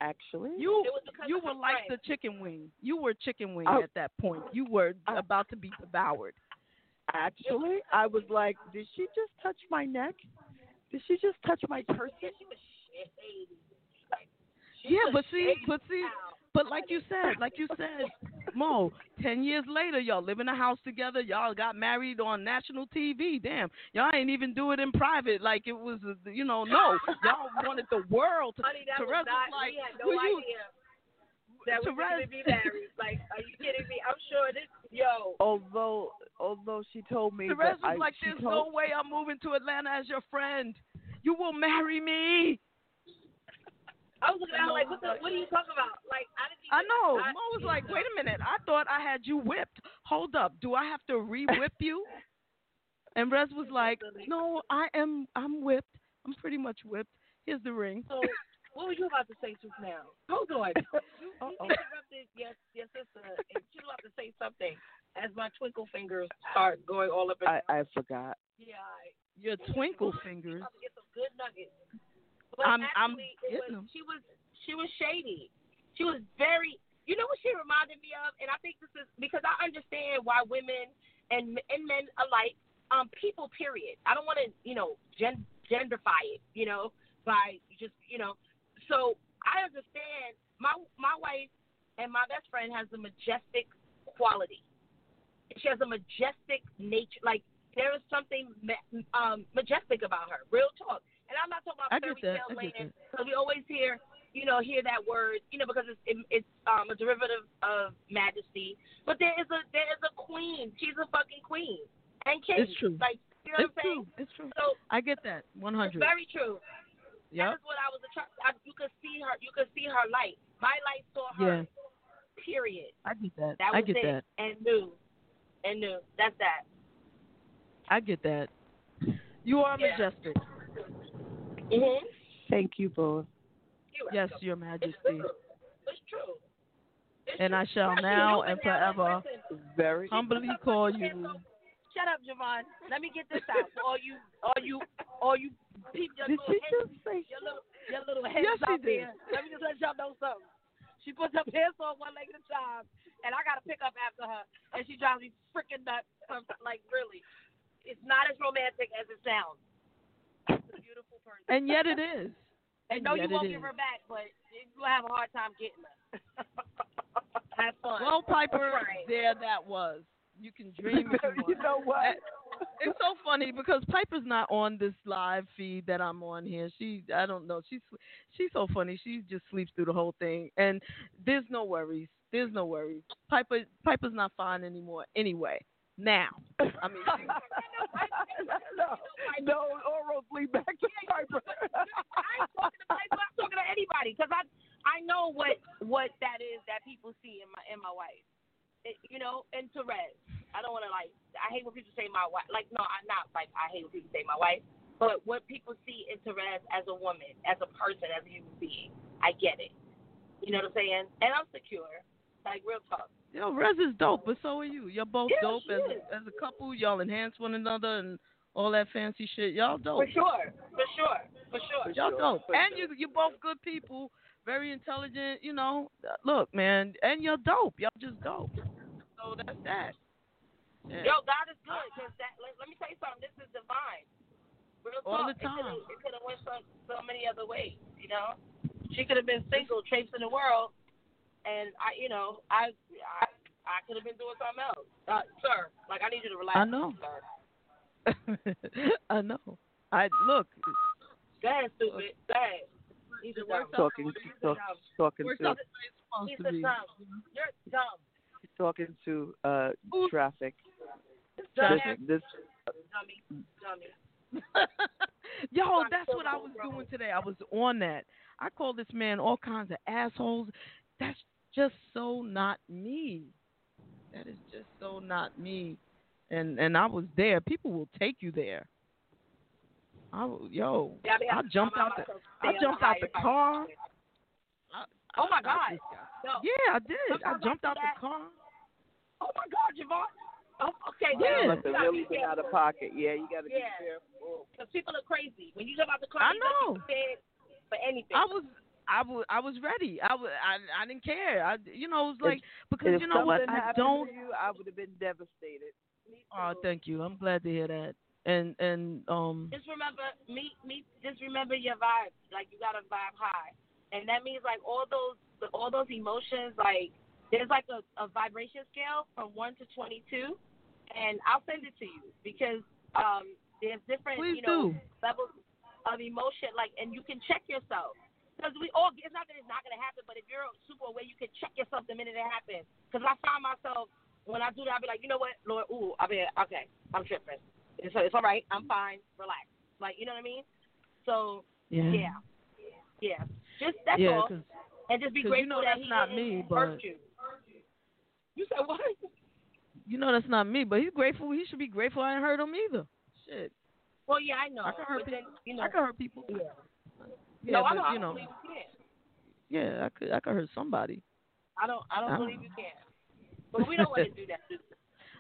Actually, You It was because you were like the chicken wing. You were chicken wing Oh. at that point. You were oh. about to be devoured. actually, I was like, did she just touch my neck? Did she just touch my person? She was shady. She Yeah, was but see, shady but see, now. But like you said, like you said, Mo, ten years later, y'all live in a house together. Y'all got married on national TV. Damn, y'all ain't even do it in private. Like it was, uh, you know, no, y'all wanted the world to. Honey, that Terez was not. like, we had no will you- idea that we were going to be married. Like, are you kidding me? I'm sure this. Yo, Although, although she told me Terez that I, like, "There's told, no way I'm moving to Atlanta as your friend. You will marry me." I was looking at her like, what, the, what are you talking about? Like, I didn't. Even, I know. I- Mo was like, "Wait a minute. I thought I had you whipped. Hold up. Do I have to re-whip you?" And Rez was like, "No, I am. I'm whipped. I'm pretty much whipped. Here's the ring." So, what were you about to say just now? Hold on. You, [LAUGHS] you interrupted your, your sister, and she was about to say something as my twinkle fingers start going all up in I, I forgot. Yeah, Your twinkle fingers. about to get some good nuggets. But I'm- I'm it was, she was she was shady. She was very. You know what she reminded me of, and I think this is because I understand why women and and men alike, um, people. Period. I don't want to you know gen, genderify it. You know by just you know. So I understand. My my wife and my best friend has a majestic quality. She has a majestic nature. Like there is something um, majestic about her. Real talk. And I'm not talking about fairy tale land because we always hear, you know, hear that word, you know, because it's it, it's um, a derivative of majesty. But there is a there is a queen. She's a fucking queen and king. It's true. Like you know It's what I'm saying? true. It's true. So I get that. 100. it's very true. Yep. That's what I was attracted. I, you could see her. You could see her light. My light saw her. Yeah. Period. I get that. That I was get it. that. And knew. And knew. That's that. I get that. You are Yeah. majestic. Mhm. Thank you both. You're Yes, welcome. Your It's Majesty. true. It's true. It's And true. I shall Especially now and now. forever Very. humbly call you. Shut up, JaVonne. Let me get this out for all you, all you, all you people. Your Did little she heads, just say? your little, your little heads Yes, she out did. there. Let me just let y'all know something. She puts her pants on one leg at a time, and I gotta pick up after her, and she drives me freaking nuts. I'm Like really, it's not as romantic as it sounds. She's a beautiful person. And yet it [LAUGHS] is. And no, you won't give her back, but you'll have a hard time getting her. [LAUGHS] have fun. Well, Piper, Right. there that was. You can dream if [LAUGHS] you want. you know what? It's so funny because Piper's not on this live feed that I'm on here. She, I don't know. She's she's so funny. She just sleeps through the whole thing, and there's no worries. There's no worries. Piper Piper's not fine anymore. Anyway, now [LAUGHS] I mean, [LAUGHS] no, lead back to Piper. [LAUGHS] I ain't talking to I'm talking to anybody because I I know what what that is that people see in my in my wife. It, you know, and Terez. I don't want to like. I hate when people say my wife. Like no, I'm not like I hate when people say my wife. But what people see in Terez as a woman, as a person, as a human being, I get it. You know what I'm saying? And I'm secure. Like real talk. Yo, Rez is dope, but so are you. You're both Yeah, dope as a, as a couple. Y'all enhance one another and all that fancy shit. Y'all dope. For sure. For sure. For sure. Y'all sure, dope. for And sure. you you're both good people, very intelligent, you know. Uh, look, man, and you're dope. Y'all just dope. So that's that. Yeah. Yo, God is good. Cause that. Let, let me tell you something. This is divine. Real All talk. the time. It could have went so so many other ways. You know, she could have been single, traipsing the world, and I, you know, I, I, I could have been doing something else. Uh, sir, like I need you to relax. I know. Sir. [LAUGHS] I know. I look. Go ahead, stupid. Go ahead. He's a dumb. talking He's talk, a dumb. talking Works to out the way it's supposed He's to a dumb. You're dumb. talking to uh traffic. Dumb. This this Dummy. Dummy. [LAUGHS] Yo, that's what I was doing today. I was on that. I call this man all kinds of assholes. That's just so not me. That is just so not me. And and I was there. People will take you there. I w- yo, I, jumped out the I jumped out the car. I, Oh my I- I God. No. Yeah, I did. I jumped out the car. Oh my God, JaVonne. Oh, okay. Yeah. must you have gotta really be been out of pocket. Yeah, you got to Yeah. be careful. Because people are crazy. When you jump out the car, I know. be for anything. I was I was I was ready. I was I, I didn't care. I you know it was like because if you know what I don't. you, I would have been devastated. Oh, thank you. I'm glad to hear that. And and um just remember, me, me. Just remember your vibe. Like you gotta vibe high, and that means like all those, all those emotions. Like there's like a, a vibration scale from one to twenty-two, and I'll send it to you because um there's different, please you know, do. levels of emotion. Like, and you can check yourself. Because we all, it's not that it's not going to happen, but if you're super aware, you can check yourself the minute it happens. Because I find myself, when I do that, I'll be like, you know what, Lord, ooh, I'll be okay, I'm tripping. It's, it's all right, I'm fine, relax. Like, you know what I mean? So, Yeah. yeah. Yeah. Just, that's yeah, all. And just be 'cause you know that that's he not didn't me, hurt but- you. You said what? you know that's not me, but he's grateful. He should be grateful I ain't hurt him either. Shit. Well, yeah, I know. I can hurt but then, people. you know, I can hurt people. yeah. Yeah, no, I don't, I you don't know, believe you can. yeah, I could I could hurt somebody. I don't, I don't I believe don't you can. [LAUGHS] But we don't want to do that.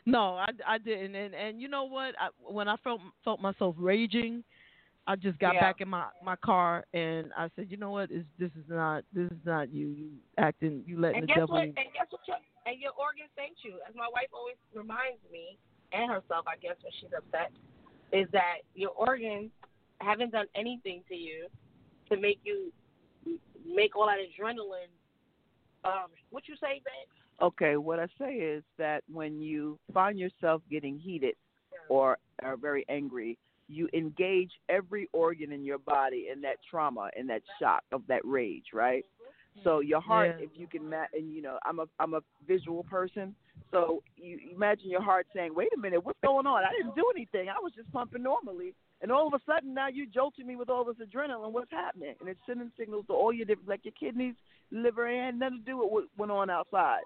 No, I, I didn't, and and you know what? I, when I felt felt myself raging, I just got Yeah. back in my my car and I said, you know what? Is this is not this is not you. You acting, you letting And the guess devil. what? And guess what? Your, and your organs thank you. As my wife always reminds me, and herself, I guess, when she's upset, is that your organs haven't done anything to you to make you make all that adrenaline. Um, what you say, babe? Okay, what I say is that when you find yourself getting heated or are very angry, you engage every organ in your body in that trauma in that shock of that rage, right? So your heart, Yeah. if you can, ma- and you know, I'm a I'm a visual person, so you imagine your heart saying, "Wait a minute, what's going on? I didn't do anything. I was just pumping normally." And all of a sudden, now you jolted me with all this adrenaline. What's happening? And it's sending signals to all your different, like your kidneys, liver, and had nothing to do with what went on outside.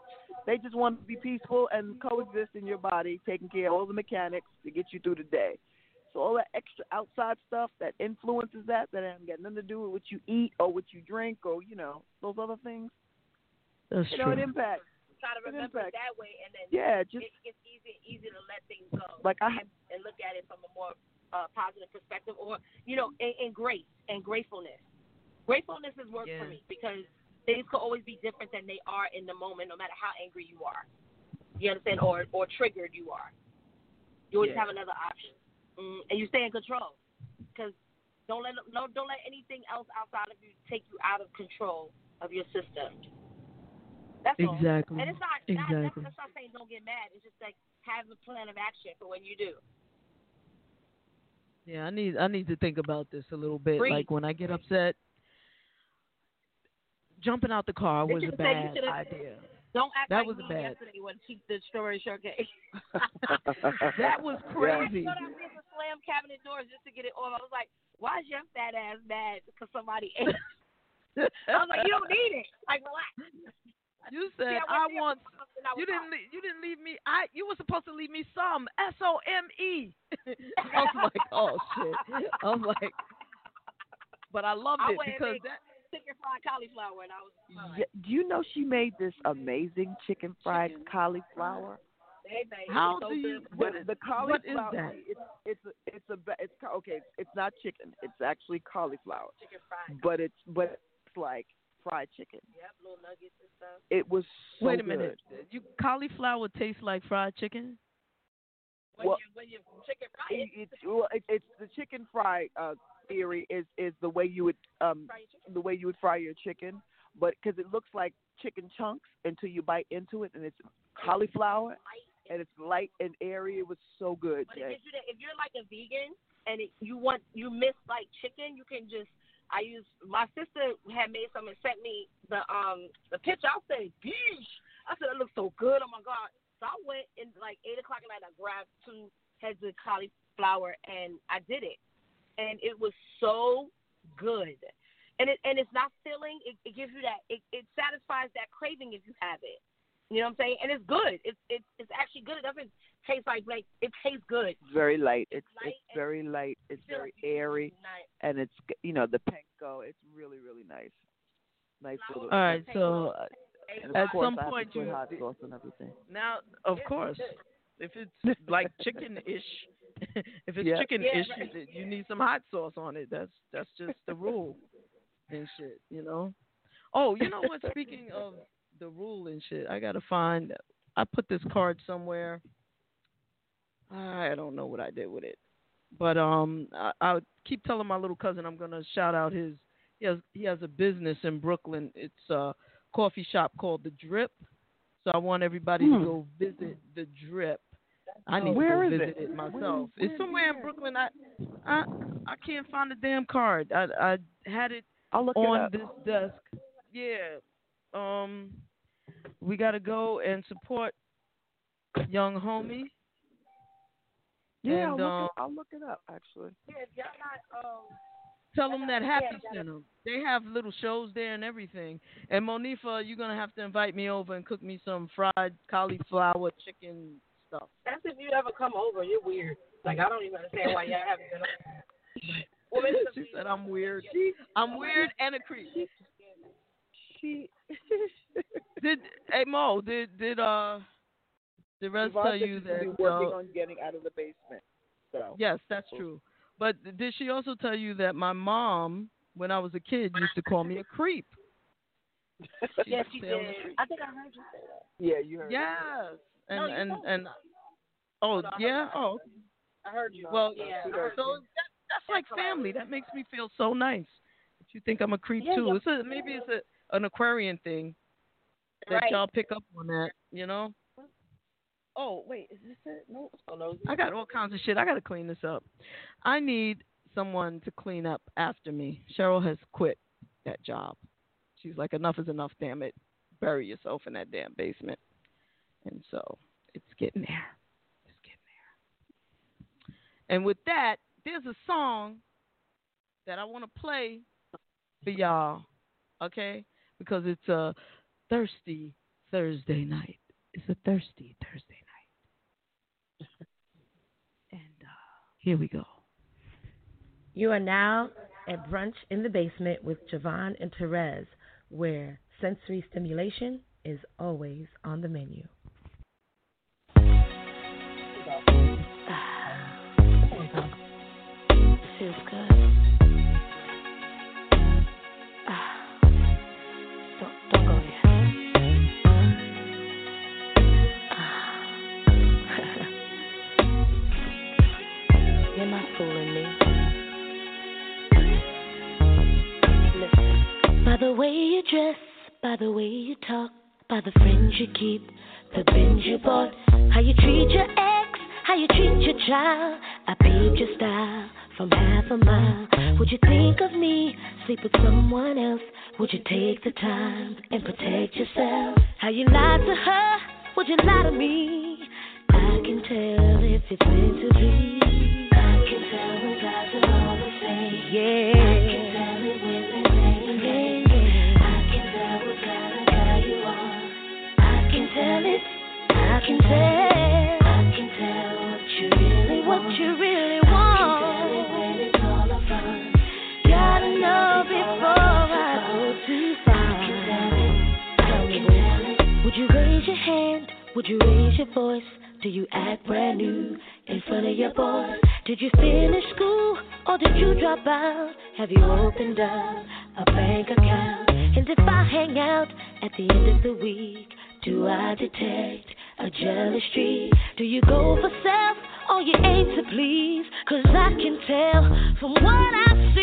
They just want to be peaceful and coexist in your body, taking care of all the mechanics to get you through the day. So all that extra outside stuff that influences that, that hasn't got nothing to do with what you eat or what you drink or you know those other things. That's You know, true. it impacts. Try to remember it impact. that way, and then Yeah, just it gets easier and easier to let things go. like I and, and look at it from a more uh, positive perspective, or you know, in, in grace and gratefulness. Gratefulness has worked for me because things could always be different than they are in the moment, no matter how angry you are. You understand, or or triggered you are. You always Yeah. have another option, mm, and you stay in control. Because don't let no don't let anything else outside of you take you out of control of your system. That's all. Exactly. And it's not, not that's, that's not saying don't get mad. It's just like have a plan of action for when you do. Yeah, I need I need to think about this a little bit. Breathe. Like when I get upset, jumping out the car was a should've said you bad idea. Don't act That like was me bad. yesterday when she did strawberry shortcake. [LAUGHS] [LAUGHS] That was I crazy. thought I was to slam cabinet doors just to get it off. I was like, why is your fat ass mad because somebody ate? [LAUGHS] I was like, you don't need it. Like, relax. You said went I there want for something and I You didn't. Leave, you didn't leave me. I. You were supposed to leave me some. S O M E. [LAUGHS] I was like, oh shit. I was like, but I loved I it went and because that. chicken fried cauliflower, and I was fine. Yeah, do you know she made this amazing chicken fried Chicken. cauliflower? Hey, How so do you? good. What the, is, the what is cauliflower? that? It's it's a, it's a it's okay. It's not chicken. It's actually cauliflower, chicken fried. but it's but it's like fried chicken. Yep, little nuggets and stuff. It was so Wait a good. minute. You cauliflower tastes like fried chicken? When Well- you when you chicken fry It, it, it's well, it, it's the chicken fry uh, theory is is the way you would um fry your chicken. the way you would fry your chicken, but because it looks like chicken chunks until you bite into it, and it's cauliflower and it's light and airy. It was so good, But it Jay. gives you that if you're like a vegan and it, you want you miss like chicken, you can just I used my sister had made some and sent me the um the picture. I said, "Geesh!" I said it looks so good. Oh my god! So I went in like eight o'clock at night. I grabbed two heads of cauliflower and I did it, and it was so good. And it and it's not filling. It, it gives you that. It, it satisfies that craving if you have it. You know what I'm saying? And it's good. It's it's it's actually good. It doesn't taste like like it tastes good. It's very light. It's Light it's very light. It's very like airy, eat night. and it's you know the panko. It's really really nice. Nice little. All right. So uh, and of at some I point put you- hot sauce and everything. now, of course, if it's like chicken-ish, [LAUGHS] if it's Yeah. chicken-ish, Yeah, right. you, you need some hot sauce on it. That's that's just the rule and shit. You know. Oh, you know what? Speaking of the rule and shit, I gotta find. I put this card somewhere. I don't know what I did with it, but um, I, I keep telling my little cousin I'm gonna shout out his. He has he has a business in Brooklyn. It's a coffee shop called the Drip. So I want everybody to Hmm. go visit the Drip. I need Where to go visit it? it, myself. Where- it's somewhere in? Brooklyn. I I I can't find the damn card. I I had it I'll look it on up. this desk. Yeah. Um, we got to go and support young homie. yeah, and, I'll, um, look it, I'll look it up actually. Yeah, if y'all not um Tell them that Happy gotta- sent 'em. They have little shows there and everything. And Monifa, you're gonna have to invite me over and cook me some fried cauliflower chicken stuff. that's if you ever come over. You're weird. Like I don't even understand why y'all haven't been over. [LAUGHS] Well, she said I'm weird. I'm weird and a creep. She. [LAUGHS] Did hey Mo? Did did uh? Did Rez Yvonne tell said you she's gonna be that? working uh, on getting out of the basement. So. Yes, that's true. But did she also tell you that my mom, when I was a kid, used to call me a creep? [LAUGHS] yes, she to stay on the did. I think I heard you say that. Yeah, you heard. Yes. And No, you and and oh no, yeah. Oh I heard you. well. yeah. Heard So that, that's like family. That makes me feel so nice. That you think I'm a creep Yeah, too. yeah. It's a, maybe it's a, an Aquarian thing that Right. y'all pick up on that. You know. Oh wait, is this it? No. Oh, no. I got all kinds of shit. I got to clean this up. I need someone to clean up after me. Cheryl has quit that job. She's like, enough is enough, damn it. Bury yourself in that damn basement. And so it's getting there. It's getting there. And with that, there's a song that I want to play for y'all, okay? Because it's a thirsty Thursday night. It's a thirsty Thursday night. [LAUGHS] and uh, here we go. You are now at brunch in the basement with JaVonne and Terez, where sensory stimulation is always on the menu. Not fooling me. Listen. By the way you dress, by the way you talk, by the friends you keep, the bins you bought, how you treat your ex, how you treat your child. I peeped your style from half a mile. Would you think of me, sleep with someone else? Would you take the time and protect yourself? How you lie to her? Would you lie to me? I can tell if it's meant to be. Did you finish school or did you drop out? Have you opened up a bank account? And if I hang out at the end of the week, do I detect a jealous streak? Do you go for self or you aim to please? Cause I can tell from what I see.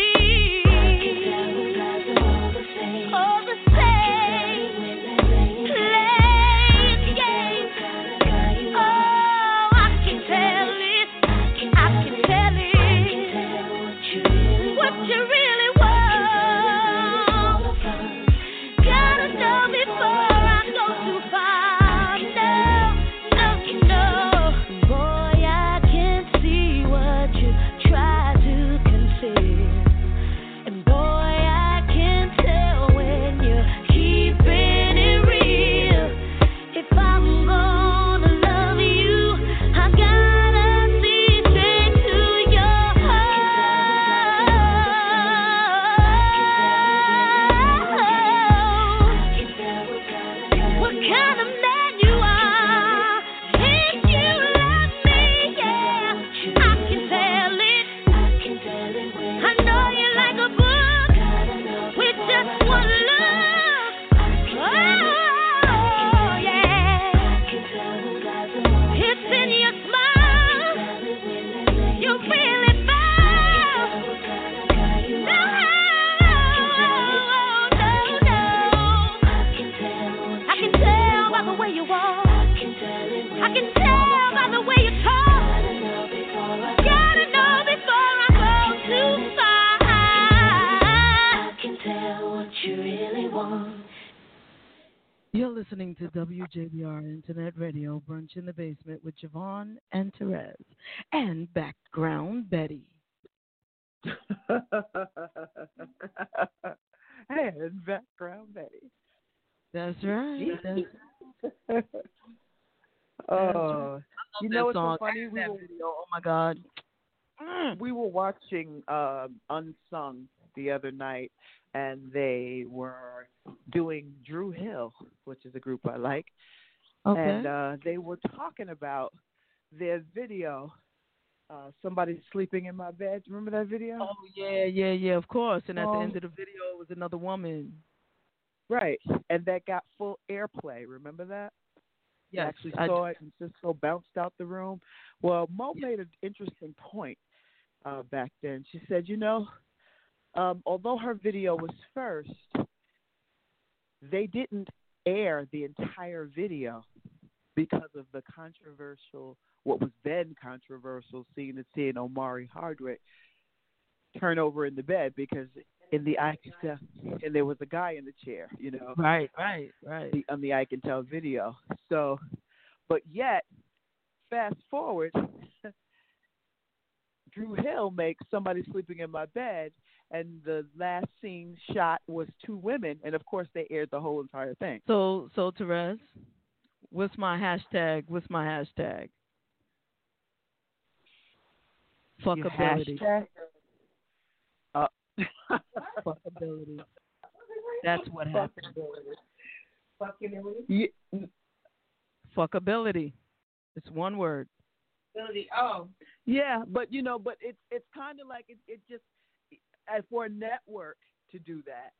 To WJBR Internet Radio, Brunch in the Basement with JaVonne and Terez, and Background Betty. [LAUGHS] and background Betty. That's right. That's, [LAUGHS] Oh, you know what's so funny? We were, video. Oh my God. we were watching um Unsung the other night, and they were doing Dru Hill, which is a group I like, Okay. and uh, they were talking about their video. Uh, somebody sleeping in my bed. Remember that video? oh yeah, yeah, yeah. Of course. And at the Oh. end of the video, it was another woman. Right, and that got full airplay. Remember that? Yes, actually I- saw it and Sisqo bounced out the room. Well, Mo made an interesting point uh, back then. She said, you know, um, although her video was first, they didn't air the entire video because of the controversial, what was then controversial scene of seeing Omari Hardwick turn over in the bed because in the I can tell, and there was a guy in the chair, you know Right, right, right. the, on the I Can Tell video. So, but yet, fast forward, [LAUGHS] Dru Hill makes somebody sleeping in my bed, and the last scene shot was two women, and of course they aired the whole entire thing. So, so Terez, what's my hashtag? What's my hashtag? Fuckability. hashtag? Uh, [LAUGHS] Fuckability. That's what happened. Yeah, Fuckability. It's one word. Oh, yeah, but you know, but it's it's kind of like it, it just as for a network to do that,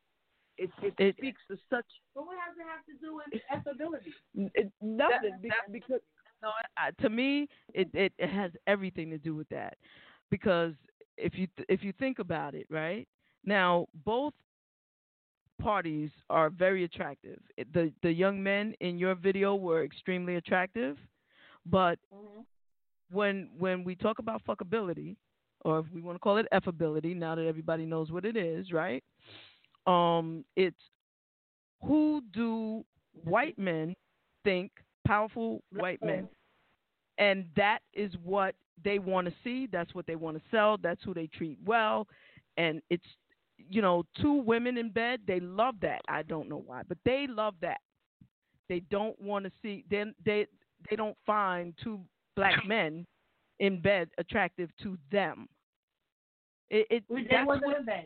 it it, It- speaks to such but what does it have to do with ethnicity? it, nothing That- that- because No, I, to me, it, it it has everything to do with that, because if you th- if you think about it, right now, both parties are very attractive. The the young men in your video were extremely attractive, but mm-hmm. when when we talk about fuckability, or if we want to call it effability, now that everybody knows what it is, right? Um, it's who do white men think powerful white men, and that is what they want to see. That's what they want to sell. That's who they treat well, and it's you know two women in bed. They love that. I don't know why, but they love that. They don't want to see. Then they they don't find two black [LAUGHS] men in bed attractive to them. It, it They weren't in bed.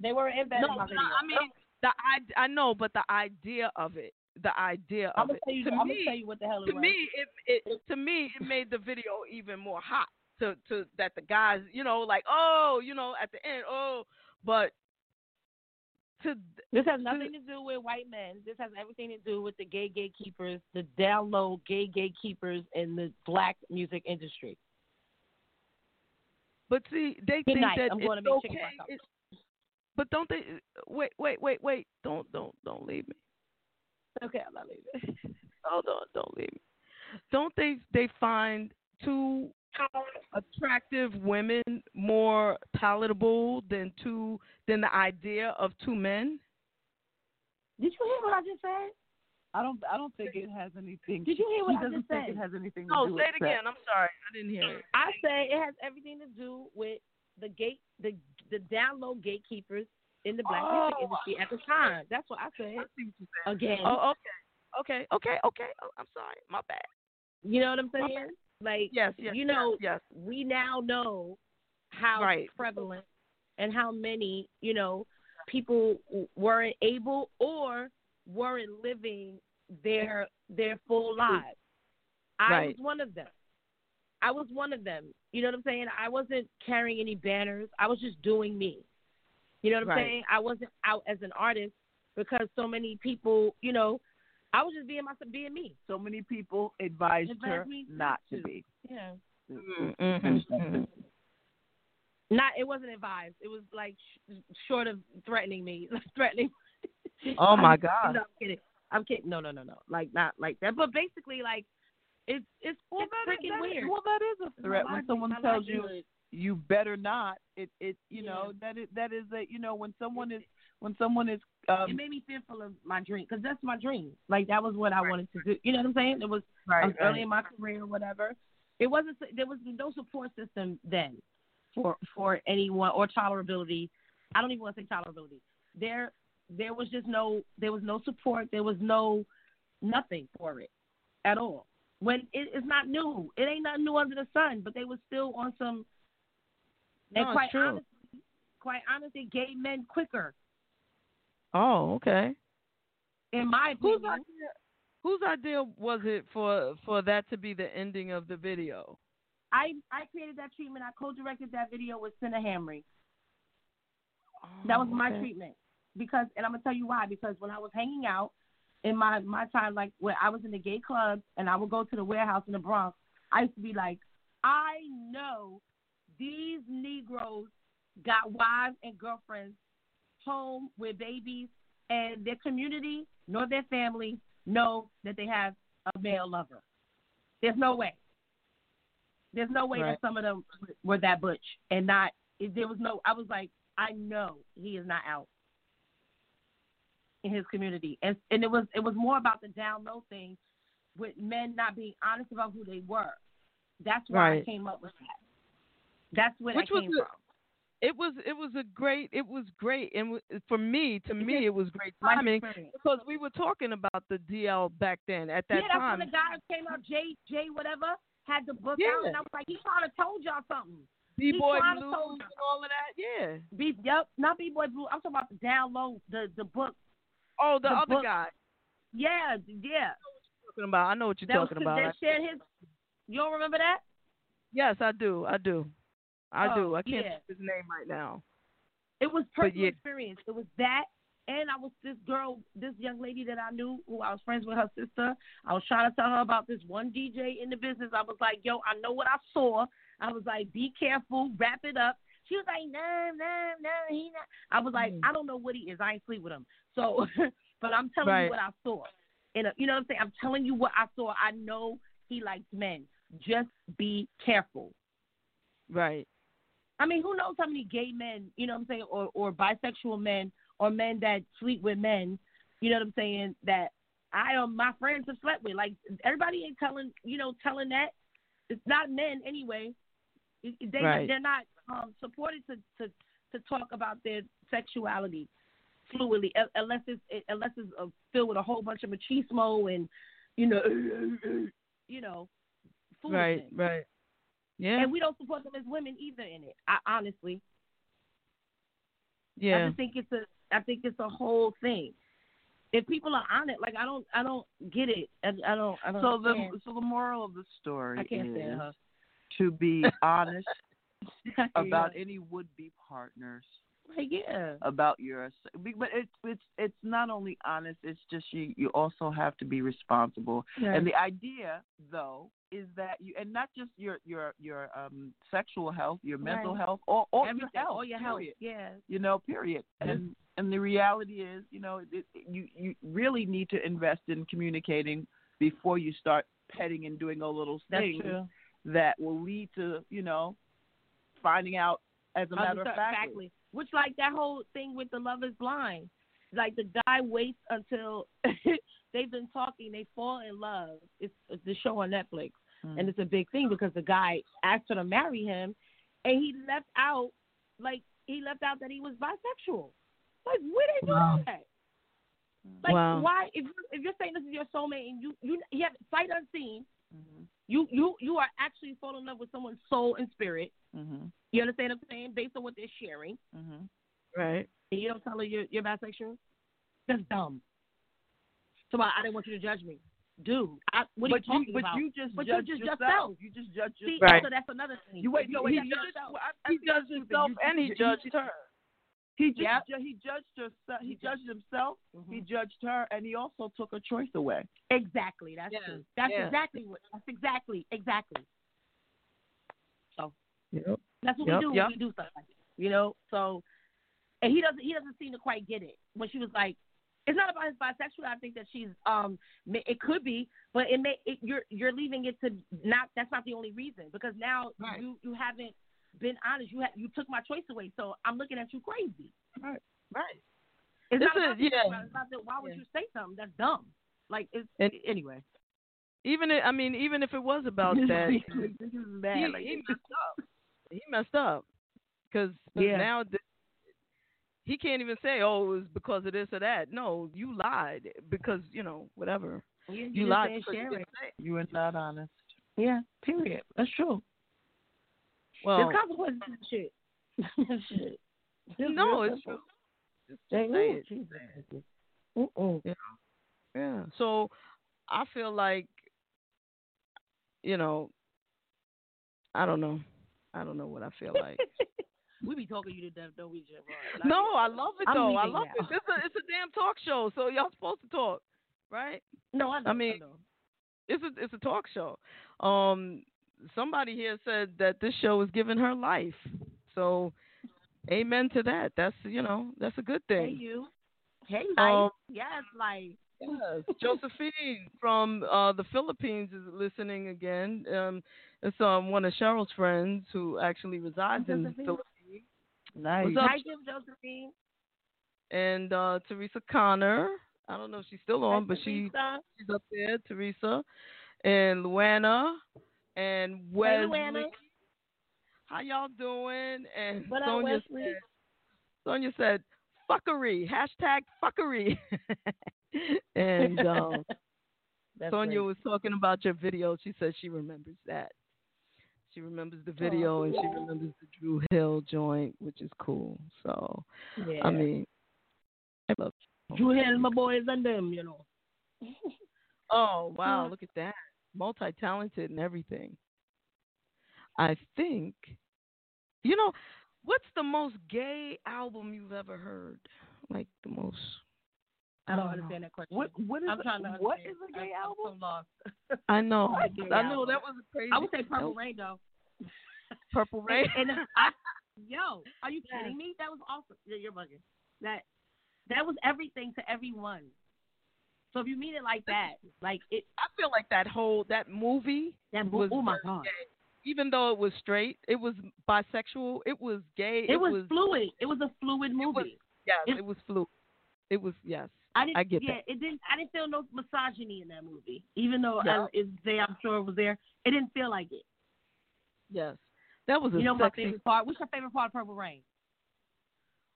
They were in bed no, in no. I mean the I I know, but the idea of it, the idea of it. you. to I'm gonna me, tell you what the hell it to was. me, it, it to me it made the video even more hot. To to that the guys, you know, like oh, you know, at the end, oh, but to This has nothing to do with white men. This has everything to do with the gay gatekeepers, the down low gay gatekeepers in the black music industry. But see, they Good think night. that I'm it's going to make okay. It's, but don't they? Wait, wait, wait, wait! Don't, don't, don't leave me. Okay, I'm not leaving. [LAUGHS] Hold on, don't leave me. Don't they? They find two attractive women more palatable than two than the idea of two men. Did you hear what I just said? I don't. I don't think it has anything. [LAUGHS] Did you hear what he I doesn't just think said? it has anything to No, do say with it again. I'm sorry, I didn't hear it. I say it has everything to do with the gate, the the down low gatekeepers in the black music Oh. industry at the time. That's what I said. I see what you're saying. Again, Oh, okay, okay, okay, okay. Oh, I'm sorry, my bad. you know what I'm saying? Like, Yes, yes. you know, yes. we now know how Right. prevalent and how many you know people weren't able or weren't living their their full lives. I Right. was one of them. I was one of them. You know what I'm saying? I wasn't carrying any banners. I was just doing me. You know what I'm Right. saying? I wasn't out as an artist because so many people, you know, I was just being myself, being me. So many people advised Advised her me not not to to. be. Yeah. Mm-hmm. Not it wasn't advised. It was like sh- short of threatening me, [LAUGHS] threatening. Oh my I'm- God. No, I'm kidding. I'm kidding. No, no, no, no. Like not like that. But basically, like it's it's Well, it's freaking is- weird. well, that is a threat when someone tells you you better not. It it you Yeah. know that is that is a you know when someone is when someone is um it made me fearful of my dream because that's my dream. Like that was what I wanted to do. You know what I'm saying? It was Right, was early in my career or whatever. It wasn't. There was no support system then for for anyone or tolerability. I don't even want to say tolerability. There there was just no there was no support. There was no nothing for it at all. When it, it's not new, it ain't nothing new under the sun. But they were still on some. and No, it's quite true. honestly, quite honestly, gay men quicker, Oh, okay. in my Whose opinion. idea? Whose idea was it for for that to be the ending of the video? I I created that treatment. I co-directed that video with Cinna Hamry. That oh, was my Oh, okay. treatment because, and I'm gonna tell you why. Because when I was hanging out in my my time, like when I was in the gay clubs and I would go to the warehouse in the Bronx, I used to be like, I know these Negroes got wives and girlfriends home with babies, and their community nor their family know that they have a male lover. There's no way. There's no way Right. that some of them were that butch and not. If there was no. I was like, I know he is not out in his community, and and it was it was more about the down low thing with men not being honest about who they were. That's why I came up with that. That's where Which was came a- from. It was it was a great it was great and for me to me it was great timing because we were talking about the DL back then at that time. yeah, that's time. when the guy came out, Jay Jay whatever, had the book Yeah. out, and I was like, he probably told y'all something. B boy blues told and all of that. Yeah. B, yep, not B Boy Blue. I'm talking about the down low, the the book. Oh, the, The other book- guy Yeah, yeah. talking about. I know what you're That was talking about. that shared his. You don't remember that? Yes, I do. I do. I do. Oh, I can't yeah. think his name right now. It was personal yeah. experience. It was that, and I was this girl, this young lady that I knew, who I was friends with her sister. I was trying to tell her about this one DJ in the business. I was like, "Yo, I know what I saw." I was like, "Be careful, wrap it up." She was like, "No, no, no, he not." I was like, Mm. "I don't know what he is. I ain't sleep with him." So, [LAUGHS] but I'm telling Right. you what I saw. And uh, you know what I'm saying? I'm telling you what I saw. I know he likes men. Just be careful. Right. I mean, who knows how many gay men, you know what I'm saying, or or bisexual men or men that sleep with men, you know what I'm saying, that I um my friends have slept with. Like everybody ain't telling, you know, telling that. It's not men anyway. They Right. they're not um supported to to to talk about their sexuality fluidly unless it's unless it's uh, filled with a whole bunch of machismo and you know [LAUGHS] you know, Right, foolishness. right. Yeah. And we don't support them as women either in it. I honestly, I yeah. just think it's a, I think it's a whole thing. If people are on it, like I don't, I don't get it. I, I don't, I don't. So the understand. so the moral of the story I can't is stand her. to be honest [LAUGHS] Yeah. about any would be partners Like, yeah. about your but it's it's it's not only honest it's just you you also have to be responsible and the idea though is that you and not just your your your um sexual health your mental Right. health or or Everything, your health all your health. period. Yeah. you know period and and the reality is you know it, you you really need to invest in communicating before you start petting and doing all those That's things true. that will lead to you know finding out as a matter of fact Exactly. Which like that whole thing with the Love Is Blind, like the guy waits until [LAUGHS] they've been talking, they fall in love. It's, it's the show on Netflix, Mm. and it's a big thing because the guy asked her to marry him, and he left out like he left out that he was bisexual. Like where they do Wow. that? Like Wow. why if you if you're saying this is your soulmate and you you you have sight unseen, Mhm. You you you are actually falling in love with someone's soul and spirit. Mhm. You understand what I'm saying? Based on what they're sharing. Mhm. Right. and you don't tell her you're, you're bisexual, that's dumb. So I, I didn't want you to judge me, dude. I, what are but you talking but about? you just But judge you just yourself. You just judge See, yourself. Right. so that's another thing. You wait. No, always he judge judged. yourself. well, I- I He think judged that's himself stupid. And he you- judged you- her. He just Yep. ju- he judged herself. He He judged himself. Mhm. He judged her, and he also took her choice away. Exactly. That's Yeah. true. That's Yeah. exactly what. That's exactly exactly. So Yep. that's what Yep, we do yep. when we do stuff like that. You know. So, and he doesn't. He doesn't seem to quite get it when she was like. It's not about his bisexual. I think that she's um. It could be, but it may. It, you're you're leaving it to not. That's not the only reason because now Right. you you haven't been honest. You had you took my choice away, so I'm looking at you crazy. Right. right. It's This not about is- the yeah. sexual, It's about the, why would Yeah. you say something that's dumb? Like it's And- anyway. Even i I mean, even if it was about [LAUGHS] that, this is bad. he, like, he messed up. He messed up because Yeah. now th- he can't even say, "Oh, it was because of this or that." No, you lied because you know whatever. you, You just lied you sharing. didn't say. You are not honest. Yeah. Period. That's true. Well, consequences to [LAUGHS] this shit. shit. no, it's true. Just They it. Mm-mm. Yeah. So I feel like, you know, I don't know. I don't know what I feel like. [LAUGHS] we be talking you to death, don't we, JaVonne? no, I love it though. I love now. it. It's a it's a damn talk show, so y'all supposed to talk, right? No, I know. I mean, know. It's a it's a talk show. Um, somebody here said that this show is giving her life. So, amen to that. That's you know that's a good thing. Hey, thing. you. Hey, Um, yes, life. Yes. Josephine from uh, the Philippines is listening again. Um, it's um, one of Cheryl's friends who actually resides in the Philippines. Nice. What's up, Hi, Jim Josephine. And uh, Teresa Connor. I don't know if she's still on, Hi, but she she's up there. Teresa and Luana and Wesley. Luana. How y'all doing? And What Sonia Wesley? said, Sonia said, "Fuckery." Hashtag fuckery. [LAUGHS] and [LAUGHS] um, Sonia great. was talking about your video. She said she remembers that. She remembers the video and she remembers the Dru Hill joint, which is cool. So Yeah. I mean, I love. Dru Hill, my boys, and them, you know. [LAUGHS] Oh wow, look at that! Multi-talented and everything. I think, you know, what's the most gay album you've ever heard? Like the most. I don't know. understand that question. What what is I'm a, trying to understand. is a gay I'm, album? I'm so lost. [LAUGHS] I know. A gay I know album. that was a crazy. I would say Purple that Rain though. Purple [LAUGHS] Rain. And, and [LAUGHS] I, yo, are you kidding me? That was awesome. You're, you're bugging. That that was everything to everyone. So if you mean it like that, like it, I feel like that whole that movie that was oh my god, gay. Even though it was straight, it was bisexual. It was gay. it, was, fluid. It was a fluid was- movie. Yes, it- it was fluid. It was yes. I didn't. I get yeah, that. it didn't. I didn't feel no misogyny in that movie, even though Yeah. uh, it's there. I'm sure it was there. It didn't feel like it. Yes, that was a You know my favorite part. What's your favorite part of Purple Rain?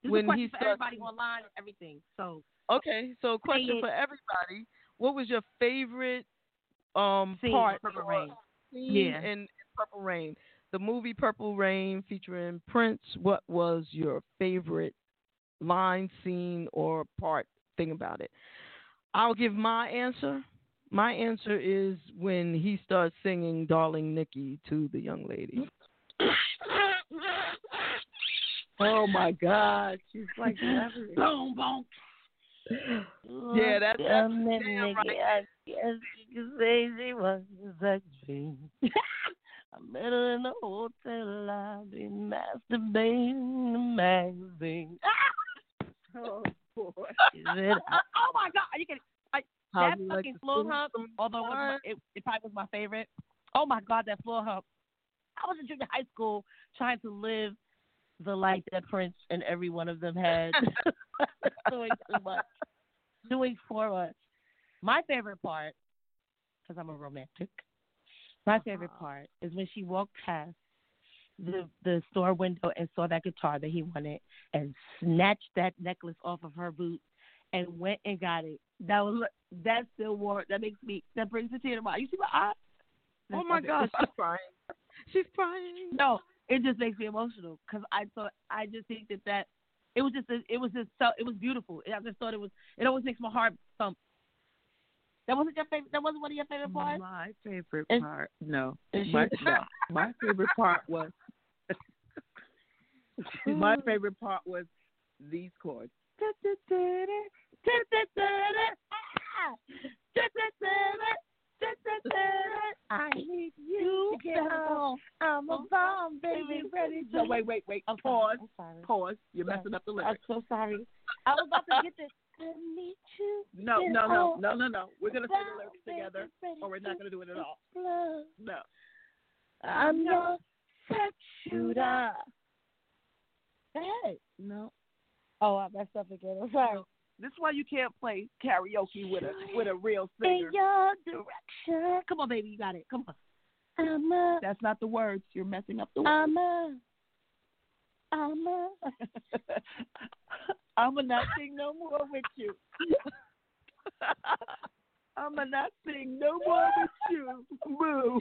This When is a question he for starts- everybody online and everything. So Okay, so question for everybody: What was your favorite um Scene, part Purple Rain. scene Yeah. in, in Purple Rain. The movie Purple Rain featuring Prince. What was your favorite line, scene, or part thing about it? I'll give my answer. My answer is when he starts singing "Darling Nikki" to the young lady. [COUGHS] Oh my God, she's like Boom, boom. Yeah, that- that's damn nigga, right. I guess you could say she was a dream. I met her in the hotel lobby, masturbating the magazine. [LAUGHS] Oh boy. Said, [LAUGHS] oh my god, are you kidding? I, that you like fucking floor hump, although it, was my, it, it probably was my favorite. Oh my god, that floor hump. I was in junior high school trying to live the life that Prince and every one of them had. [LAUGHS] doing too much. Doing for much. My favorite part, because I'm a romantic, my uh-huh. favorite part is when she walked past the the store window and saw that guitar that he wanted and snatched that necklace off of her boot and went and got it. That was that still war that makes me that brings a tear to my eye. You see my eye? Oh my gosh, [LAUGHS] she's crying. She's crying. No, it just makes me emotional because I thought I just think that that it was just a, it was just so it was beautiful. I just thought it was it always makes my heart thump. That wasn't your favorite. That wasn't one of your favorite parts. My favorite And- part, no, and she- my, [LAUGHS] no, my favorite part was [LAUGHS] my mm. favorite part was these chords. [LAUGHS] Ah! I need you now. I'm a bomb, baby, ready to. No, wait, wait, wait. I'm Pause. sorry. I'm sorry. Pause. You're messing up the lyrics. I'm so sorry. I was about to get this. [LAUGHS] I need you. No, no, no, no, no, no. We're gonna sing the lyrics together, or we're not gonna do it at all. No. I'm your sex shooter. Hey. No. Oh, I messed up again. I'm sorry. This is why you can't play karaoke with a with a real In singer. your direction. Come on, baby, you got it. Come on. I'm a, That's not the words. You're messing up the words. I'm a, I'm a. [LAUGHS] I'ma not sing no more with you. [LAUGHS] I'ma not sing no more with you. Boo.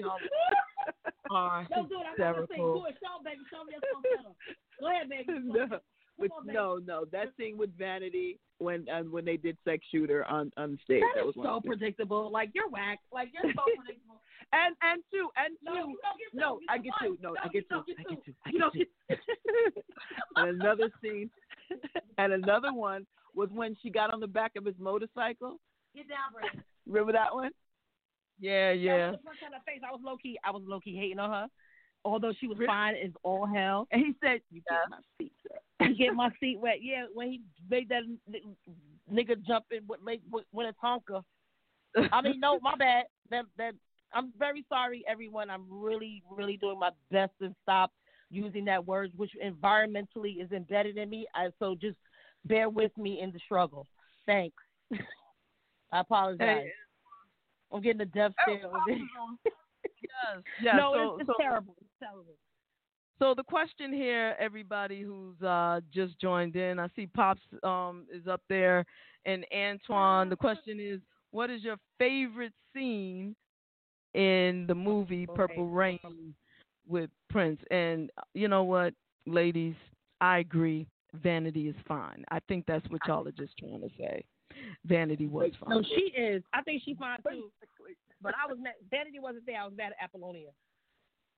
Are Don't do it. I'm not gonna sing. Do it. Show 'em, baby. Show 'em your song. Tell 'em. Go ahead, baby. [LAUGHS] no, with, on, no, no. That scene with Vanity when uh, when they did Sex Shooter on on stage. That That is was so of the- predictable. Like you're whack. Like you're so [LAUGHS] predictable. And and two and No, two. you don't get two. No, I get get two. No, No, I get two. I get two. I You get [LAUGHS] two. and another scene, [LAUGHS] and another one was when she got on the back of his motorcycle. Get down, Brandon. Remember that one? Yeah, That yeah. was the first time I faced. I was low key. I was low key hating on her, although she was Really? fine as all hell. And he said, "You get my feet wet." He get my feet wet. Yeah, when he made that nigga jump in with with, with, a Tonka. I mean, no, my bad. That that I'm very sorry, everyone. I'm really, really doing my best to stop using that word, which environmentally is embedded in me. I, so just bear with me in the struggle. Thanks. I apologize. Hey. I'm getting a death oh, stare. over here. Oh, oh. yes. [LAUGHS] No, so, it's, it's so, terrible. It's terrible. so the question here, everybody who's uh, just joined in, I see Pops um, is up there, and Antoine. The question is, what is your favorite scene in the movie Purple Rain with Prince? And uh, you know what, ladies, I agree. Vanity is fine. I think that's what y'all are just trying to say. Vanity was fine. No, she is. I think she's fine too. But I was mad. Vanity wasn't there. I was mad at Apollonia.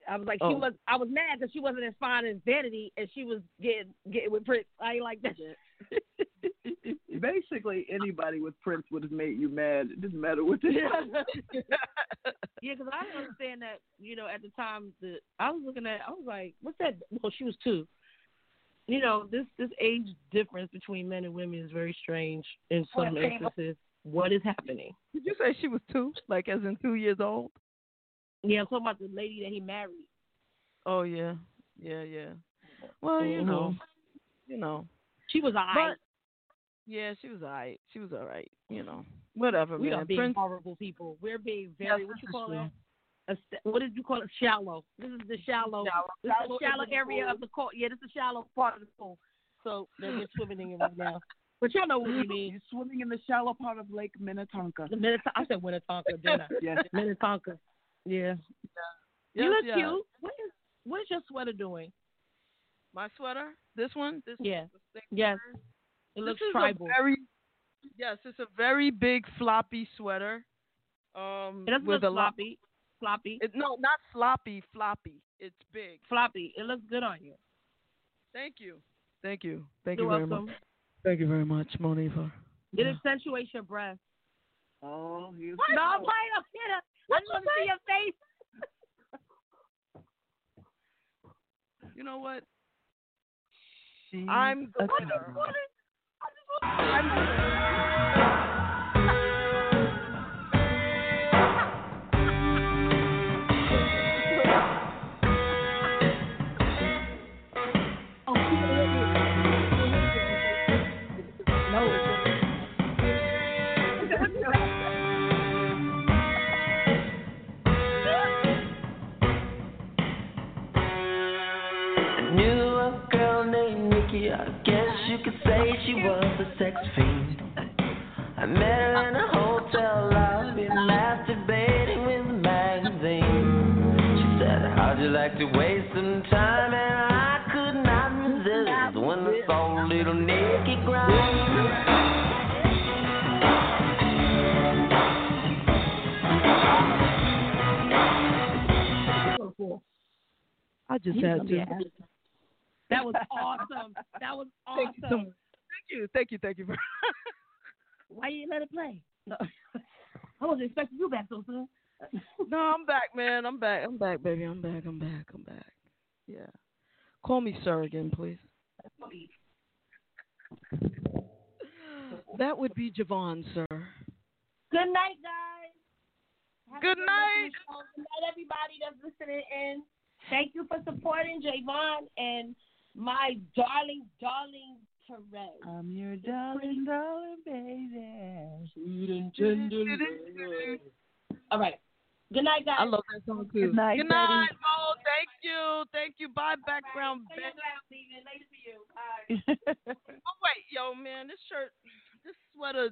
I was like, she Oh. was. I was mad because she wasn't as fine as Vanity, and she was getting getting with Prince. I ain't like that. [LAUGHS] Basically, anybody with Prince would have made you mad. It didn't matter what they Yeah, because [LAUGHS] I didn't understand that. You know, at the time, the I was looking at, I was like, "What's that?" Well, she was two. You know, this this age difference between men and women is very strange in some instances. What is happening? Did you say she was two? Like as in two years old? Yeah, I'm talking about the lady that he married. Oh yeah, yeah, yeah. Well, you know, Mhm. you know. She was alright. But yeah, she was alright. She was alright. You know, whatever, We man. are being Prince, horrible people. We're being very Yes, what this you call true. that? A st- what did you call it? Shallow. This is the shallow. Shallow. This is Shallow the shallow is the area pool. of the court. Yeah, this is the shallow part of the pool. So that we're swimming in it right now. But y'all know what we mean. You're swimming in the shallow part of Lake Minnetonka. The Minnetonka. I said Minnetonka, didn't I? [LAUGHS] Yes. Minnetonka. Yeah. you Yes, look yes. cute. What is what is your sweater doing? My sweater. This one. This Yeah. This thing Yes. here. It This looks is tribal. A very, yes, it's a very big floppy sweater. Um, it doesn't with look a lot. floppy. Floppy. It, no, not floppy. Floppy. It's big. floppy. It looks good on you. Thank you. Thank you. Thank You're you very welcome. much. Thank you very much, Monifah. It accentuates your breasts. Oh, you. No, I'm playing up here. I just want to see your face. You know what? She's I'm the a winner. winner. I'm she was a sex fiend. I met her in a hotel lobby, masturbating with a magazine. She said, How'd you like to waste some time? And I could not resist when I saw little Nikki grind. I just He's had gonna be to. an asshole. That was awesome. That was Thank you so awesome. Thank you. Thank you. You. [LAUGHS] Why you let it play? No. [LAUGHS] I wasn't expecting you back so soon. [LAUGHS] no, I'm back, man. I'm back. I'm back, baby. I'm back. I'm back. I'm back. Yeah. Call me sir again, please. That would be JaVonne, sir. Good night, guys. Have Good night. rest of the show. Good night, everybody that's listening in. Thank you for supporting JaVonne and my darling, darling Terez. I'm your darling, darling baby. Sweet and tender. All right. Good night, guys. I love that song too. Good night, Good Daddy. night, Mo. Thank you. Thank you. Bye, background Say your bitch. last leaving. Later for you. Bye. [LAUGHS] Oh wait, yo, man, this shirt, this sweater.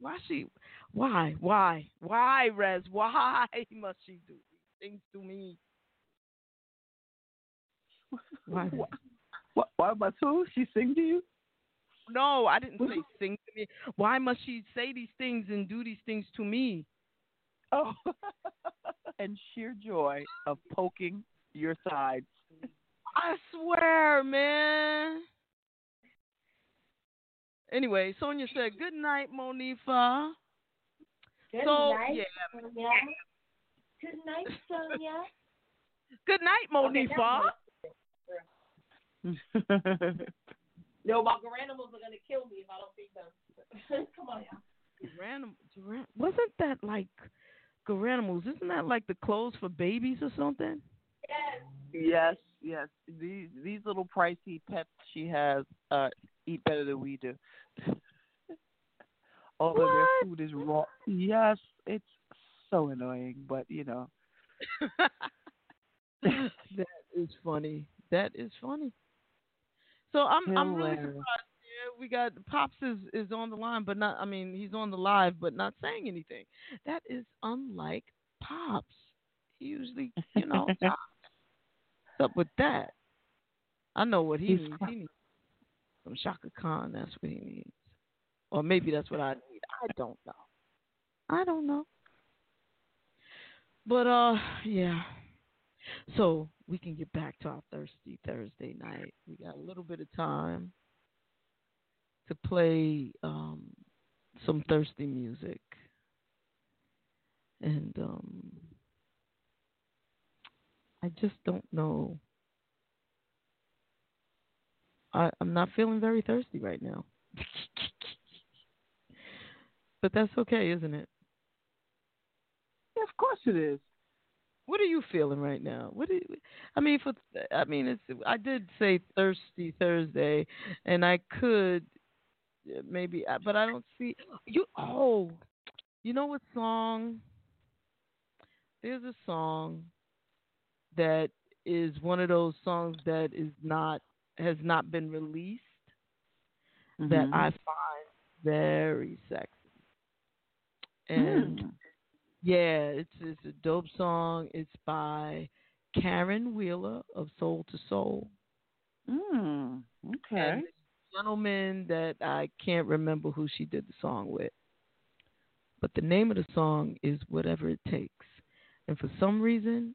Why she? Why? Why? Why, Rez? Why [LAUGHS] must she do these things to me? [LAUGHS] Why? What? Why must who? She sing to you? No, I didn't say sing to me. Why must she say these things and do these things to me? Oh. [LAUGHS] and sheer joy of poking your sides. I swear, man. Anyway, Sonia said, "Good night, Monifah." Good so night, yeah, Sonia. Good night, Sonia. [LAUGHS] good night, Monifah. [LAUGHS] No, my granimals are gonna kill me if I don't feed them. [LAUGHS] Come on, y'all. Geran- Geran- wasn't that like Garanimals? Isn't that like the clothes for babies or something? yes, yes. These these little pricey pets she has uh eat better than we do. [LAUGHS] Although their food is raw. Yes, it's so annoying, but you know. that is funny. That is funny. So I'm I'm really surprised. Yeah, we got Pops is is on the line, but not. I mean, he's on the live, but not saying anything. That is unlike Pops. He usually, you know. [LAUGHS] What's up with that? I know what he He's needs. He needs some Chaka Khan. That's what he needs, or maybe that's what I need. I don't know. I don't know. But uh, yeah. So we can get back to our thirsty Thursday night. We got a little bit of time to play um, some thirsty music, and um, I just don't know. I, I'm not feeling very thirsty right now, [LAUGHS] but that's okay, isn't it? Yeah, of course it is. What are you feeling right now? What do you, I mean for I mean it's I did say thirsty Thursday and I could maybe but I don't see you oh you know what song there's a song that is one of those songs that is not has not been released that Mhm. I find very sexy. And Mm. Yeah, it's it's a dope song. It's by Caron Wheeler of Soul II Soul. Mm. Okay. And gentleman that I can't remember who she did the song with. But the name of the song is Whatever It Takes. And for some reason,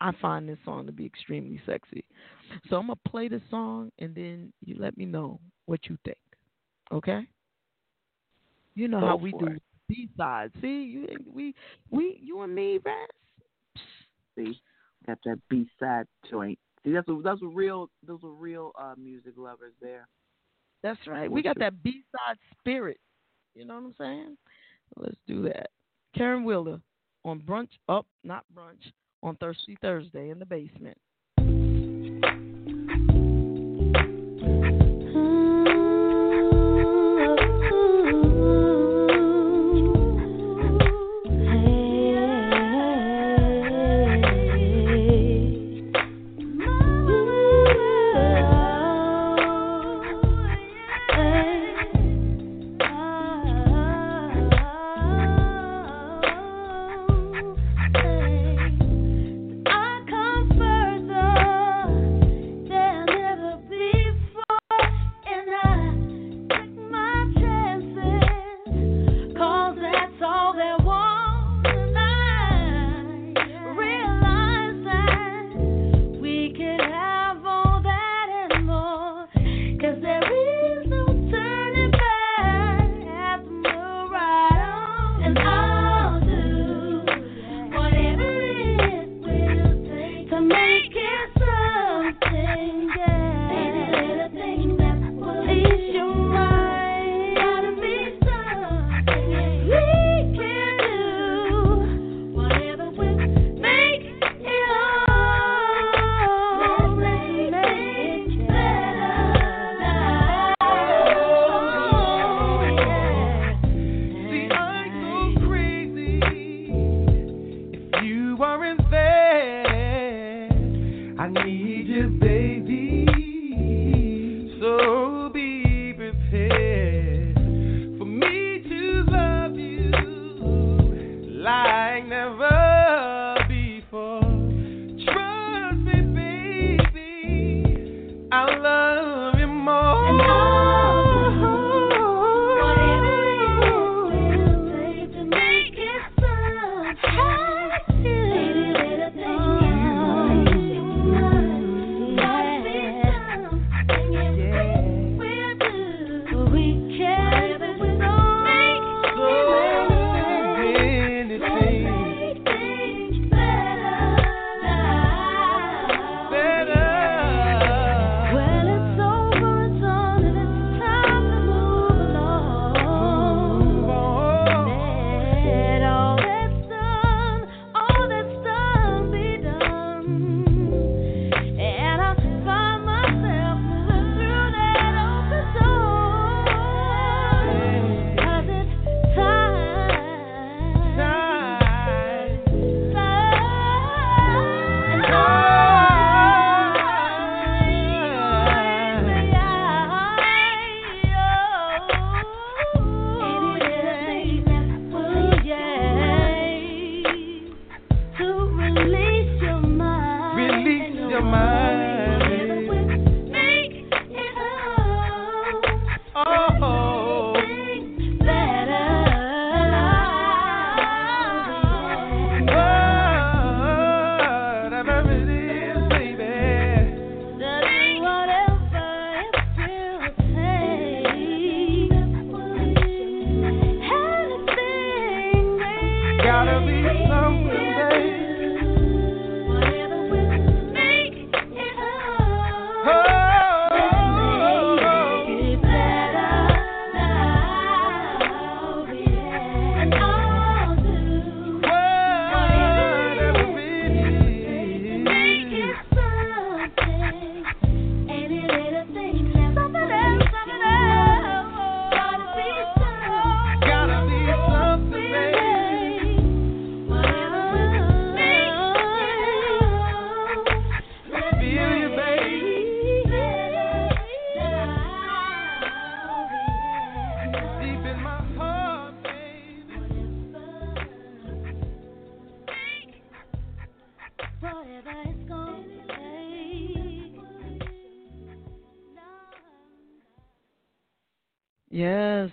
I find this song to be extremely sexy. So I'm going to play the song and then you let me know what you think. Okay? You know Go how we do it. B sides. See, you we we you and me, Raz. See, got that B side joint. See, that's a, that's a real those are real uh, music lovers there. That's right. We got that B side spirit. You know what I'm saying? Let's do that. Caron Wheeler on brunch up, not brunch, on Thirsty Thursday in the basement.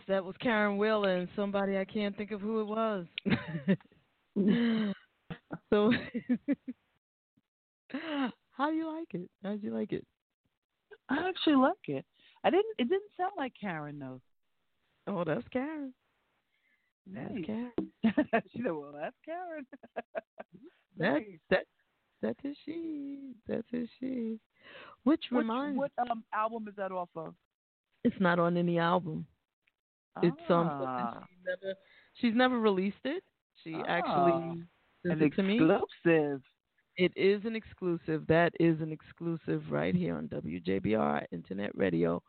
That was Caron Wheeler and somebody I can't think of who it was. [LAUGHS] so, [LAUGHS] how do you like it? How did you like it? I actually like it. I didn't. It didn't sound like Caron though. Oh, that's Caron. That's Nice. Caron. [LAUGHS] she said, "Well, that's Caron." That that that is she. That is she. Which Which- reminds what um album is that off of? it's not on any album. It's um Ah. she never she's never released it. She Ah, actually sent An it to me. exclusive. It is an exclusive. That is an exclusive right here on WJBR Internet Radio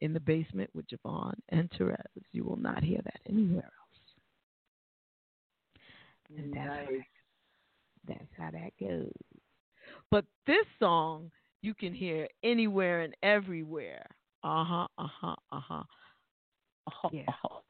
in the basement with JaVonne and Terez. You will not hear that anywhere else. And that's, how that- that's how that goes. But this song you can hear anywhere and everywhere. Uh huh, uh huh, uh huh. Oh, yeah. Oh.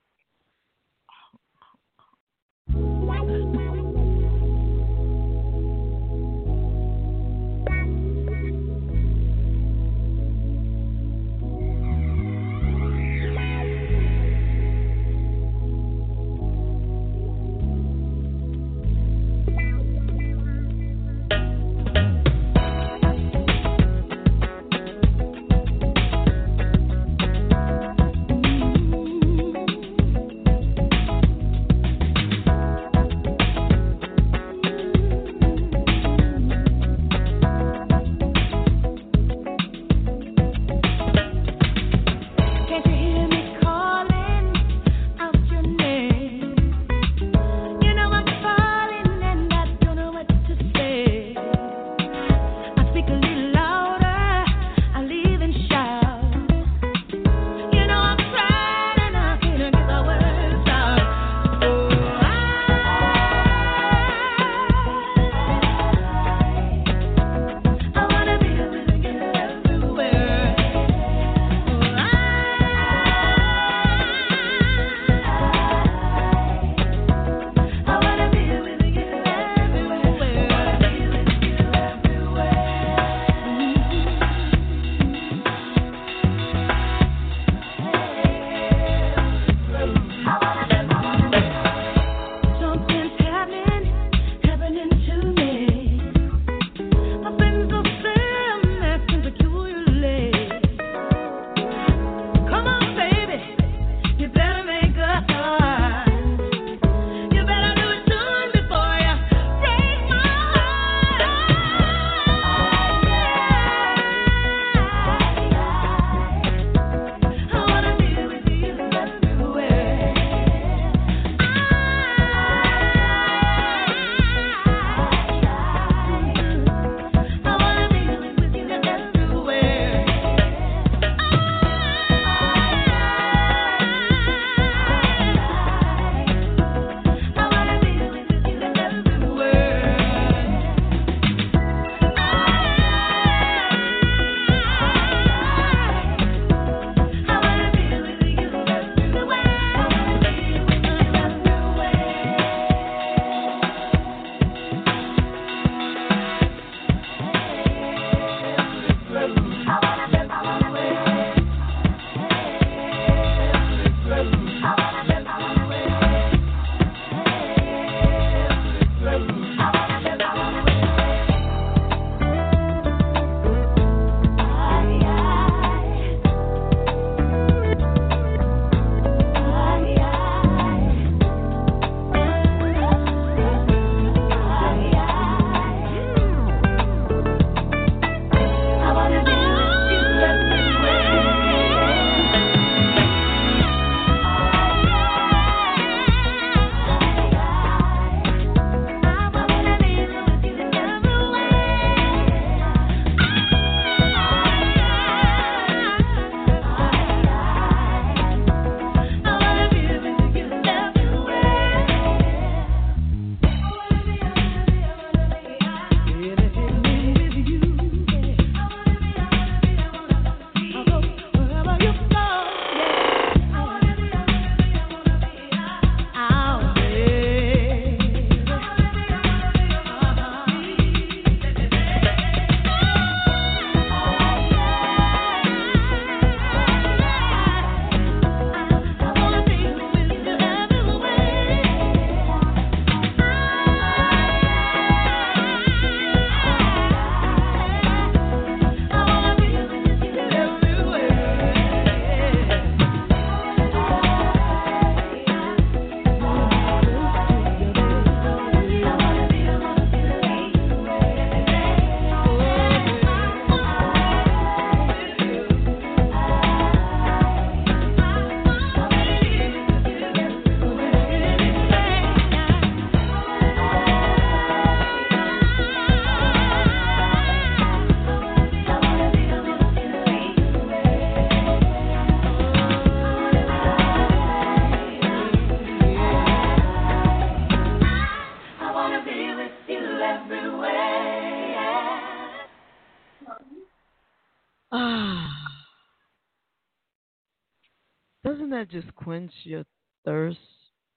That just quench your thirst?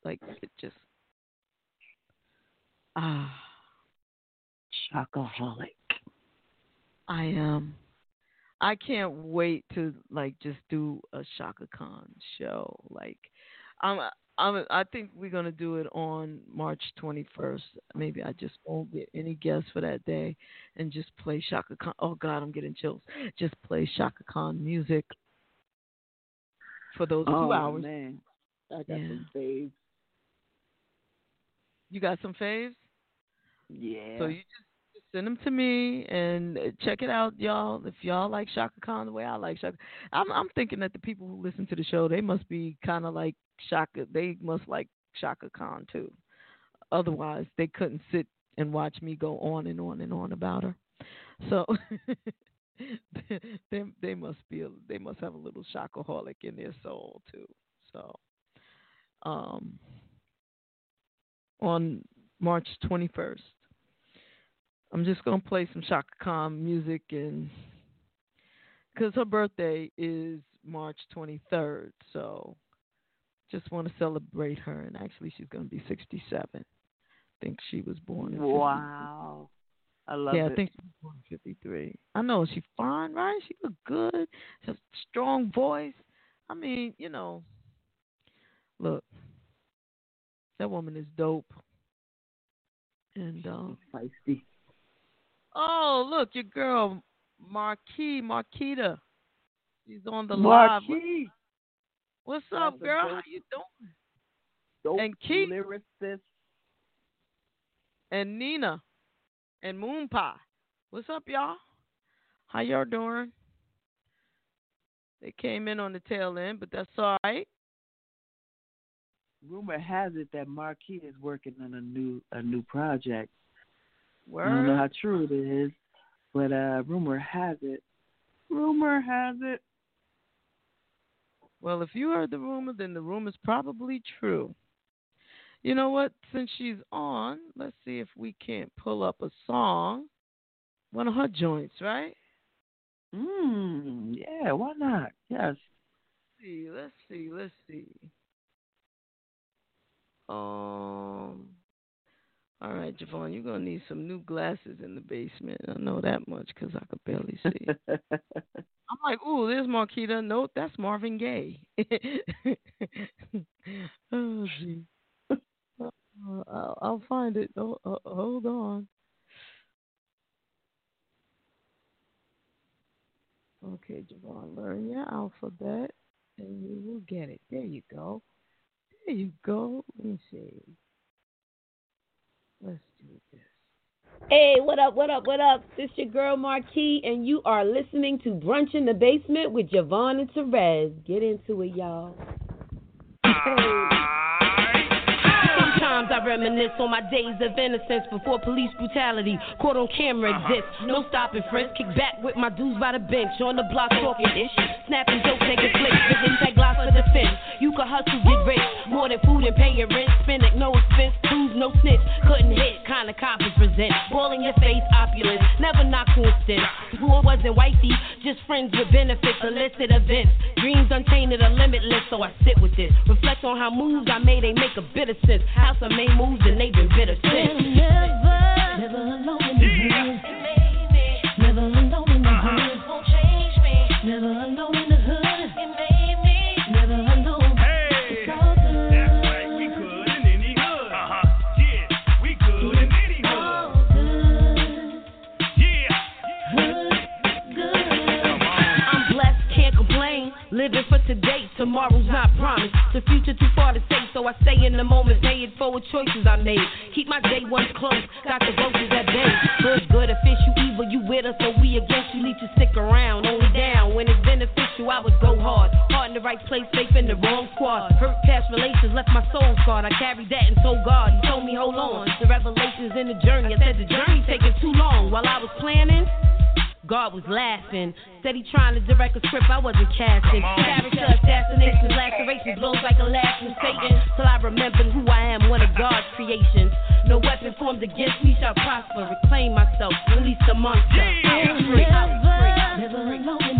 Like it just ah. Chocoholic. I am. I can't wait to like just do a Chaka Khan show. Like, I'm. I'm. I think we're gonna do it on March 21st. Maybe I just won't get any guests for that day, and just play Chaka Khan. Oh God, I'm getting chills. Just play Chaka Khan music for those oh, two hours. man. I got Yeah. some faves. You got some faves? Yeah. So you just, just send them to me and check it out, y'all. If y'all like Chaka Khan the way I like Chaka, I'm I'm thinking that the people who listen to the show they must be kind of like Chaka. They must like Chaka Khan too. Otherwise, they couldn't sit and watch me go on and on and on about her. So [LAUGHS] [LAUGHS] they they must be a, they must have a little shockaholic in their soul too. So um on March 21st. I'm just gonna play some Chaka Khan music and because her birthday is March 23rd, so just want to celebrate her. And actually, she's gonna be 67. I think she was born. In 50 Wow. I love yeah, it. I think she was born in 53. I know she's fine, right? She look good. She has a strong voice. I mean, you know, look, that woman is dope. And um, feisty. oh, look, your girl Marquis Marquita. She's on the live. Marquis. What's up, That's girl? How you doing? Dope And Keith. lyricist. And Nina and Moon Pie. What's up, y'all? How y'all doing? They came in on the tail end, but that's all right. Rumor has it that Marquis is working on a new a new project. Word. I don't know how true it is, but uh rumor has it. Rumor has it. Well, if you heard the rumor, then the rumor's probably true. You know what? Since she's on, let's see if we can't pull up a song. One of her joints, right? Mm, yeah, why not? Yes. Let's see, let's see, let's see. Um. All right, JaVonne, you're gonna need some new glasses in the basement. I know that much because I could barely see. [LAUGHS] I'm like, ooh, there's Marquita. Nope, that's Marvin Gaye. [LAUGHS] oh, gee. Uh, I'll, I'll find it. Oh, uh, hold on. Okay, JaVonne, learn your alphabet and you will get it. There you go. There you go. Let me see. Let's do this. Hey, what up, what up, what up? This your girl Marquis, and you are listening to Brunch in the Basement with JaVonne and Terez. Get into it, y'all. Sometimes I reminisce on my days of innocence before police brutality. Caught on camera uh-huh. exists. No stopping friends. Kick back with my dudes by the bench. On the block talking ish. Snapping jokes, taking flicks. Vision tag glass for defense. You can hustle, get rich. More than food and paying rent. Spend at no expense. Prove no snitch. Couldn't hit. Kinda coppers present. Ball in your face, opulence. Never knock coincidence. War wasn't wifey. Just friends with benefits. Illicit events. Dreams untainted are limitless. So I sit with this. Reflect on how moves I made. They make a bit of sense. House I made moves and they've been bitter since. Never alone in tomorrow's not promised. The future too far to say, so I stay in the moment, pay it forward choices I made. Keep my day ones close, got the roaches at bay. Good, good, official, evil, you with us, so we against you. Need to stick around, only down when it's beneficial. I would go hard, hard in the right place, safe in the wrong squad. Hurt past relations left my soul scarred. I carried that and told God, He told me hold on. The revelations in the journey, I said the journey taking too long. While I was planning. God was laughing. Said he trying to direct a script I wasn't casting. Character assassinations, lacerations, blows like a lash from Satan. Till I remembered who I am, one of God's creations. No weapon formed against me shall prosper. Reclaim myself, release the monster. I'm free, I'm free. Never alone in the hood. Never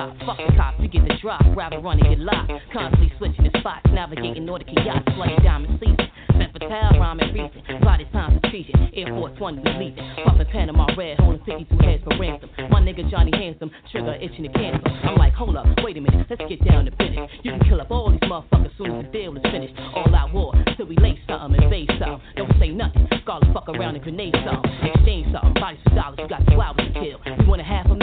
non-stop. Fuck cops, we get the drop. Rather run and get locked. Constantly switching the spots, navigating Nordic yachts, bloody diamond season. Femme fatale, rhyming. Plot it's time treason. Air Force One, we leaving. Puffin' Panama red, holding 52 heads for ransom. My nigga Johnny Handsome, trigger itching to cancel. I'm like, hold up, wait a minute, let's get down to business. You can kill up all these motherfuckers soon as the deal is finished. All out war, till we lay something and say something. Don't say nothing, Scarlet fuck around and grenade something. Exchange something, bodies for dollars, you got two hours to kill. You want a half a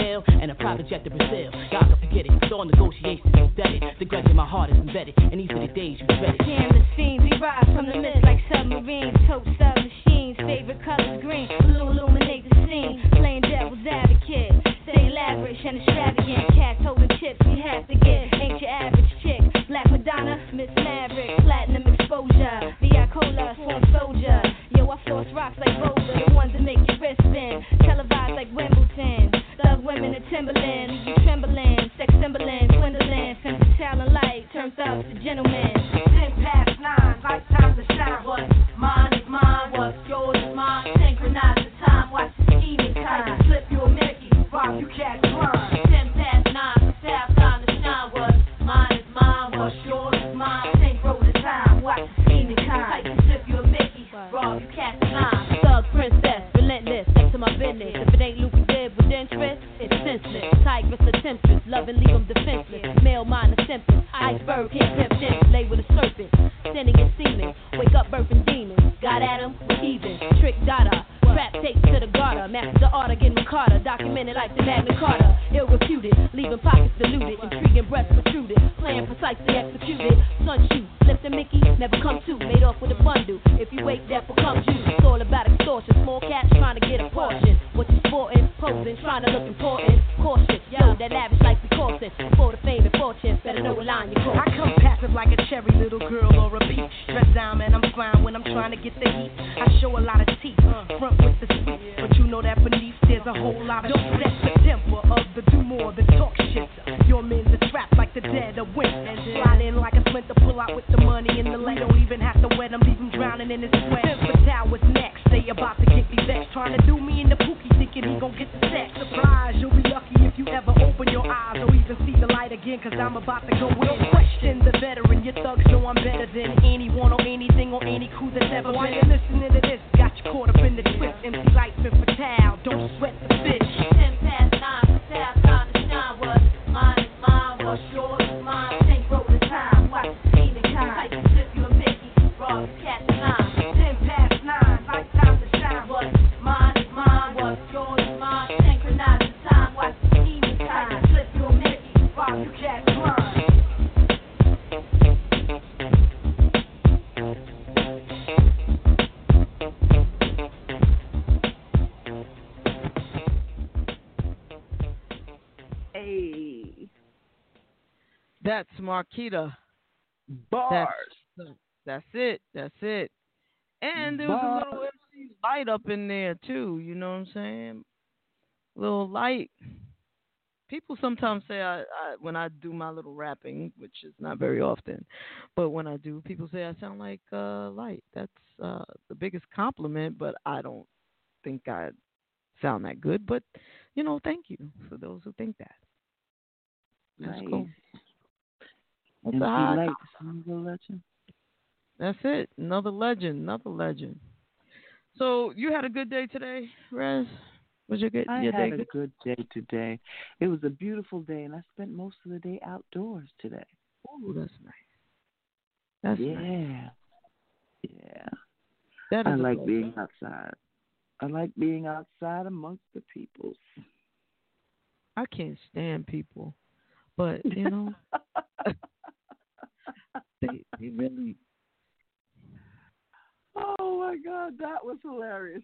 private jet to Brazil. Can forget it, all negotiations vetted. The grudge in my heart is embedded, and these are the days you dreaded. Damn the fiends, we rise from the mist like submarines. Tote sub machines, favorite colors green. Blue illuminate the scene, playing devil's advocate. Stay lavish and extravagant. Cats holding chips, we have to get. Ain't your average chick. Black Madonna, Miss Maverick, platinum exposure. VI Cola, swarm soldier. Yo, I force rocks like Boulder, the ones that make your wrist spin. Televised like Wimbledon. Women mm. in Timberland, leave you trembling. Sex symboling, swindling. Fence talent light, turns up to gentlemen. Ten past nine, lifetime to shine. What's mine is mine, what's yours is mine. Synchronize the time, watch the scheming time. Flip you a Mickey, rob you catch blind. Ten past nine, staff time to shine. What's mine is mine, what's yours is mine. Synchro the time, watch the scheming time. Type flip you a Mickey, rob you catch blind. Thug princess, relentless, to my business. If it ain't Tigress, the temptress, love and leave them defenseless. Male mind, the symptoms. Iceberg, hit pimp this, lay with a serpent. Sending in semen, wake up birthing demons. Got at him, even. Trick data, Rap tapes to the garter. Master art getting Carter. Documented like the Magna Carta. Ill reputed, leaving pockets diluted. Intriguing breasts protruded. Plan precisely executed. Sun shoot, lift the Mickey, never come to. Made off with a bundle. If you wait, death becomes you. It's all about extortion. Small cats trying to get a portion. What you sporting, posing, trying to look important. That lavish like precaution. Before the fame and fortune, better know the line you cross. I come passive like a cherry little girl or a peach. Dress down, man, I'm fine when I'm trying to get the heat. I show a lot of teeth, uh, front with the sweet. But you know that beneath there's a whole lot of Don't set the temper of the do more than talk shit. Your men's are trapped like the dead of winter. Slide in like a splinter, pull out with the money in the leg. Don't even have to wet him, leave him drowning in his sweat. Fatale was next, they about to get me vexed. Trying to do me in the pookie, thinking he gon' get the again, cause I'm about to go in. Question the veteran, your thugs know I'm better than anyone or anything or any crew that's ever been. While you're listening to this, Marquita. Bars. That's, that's it. That's it. And there was a little MC Lyte up in there too. You know what I'm saying? Little Lyte. People sometimes say I, I when I do my little rapping, which is not very often, but when I do, people say I sound like uh, Lyte. That's uh, the biggest compliment, but I don't think I sound that good. But you know, thank you for those who think that. That's Nice. cool. That's MC Lyte. Single legend. That's it. Another legend. Another legend. So you had a good day today, Rez? Was your good? I your had day a good day today. It was a beautiful day, and I spent most of the day outdoors today. Oh, that's nice. That's yeah, nice. yeah. That I like being outside. I like being outside amongst the people. I can't stand people, but you know, [LAUGHS] they they really. Oh my God, that was hilarious.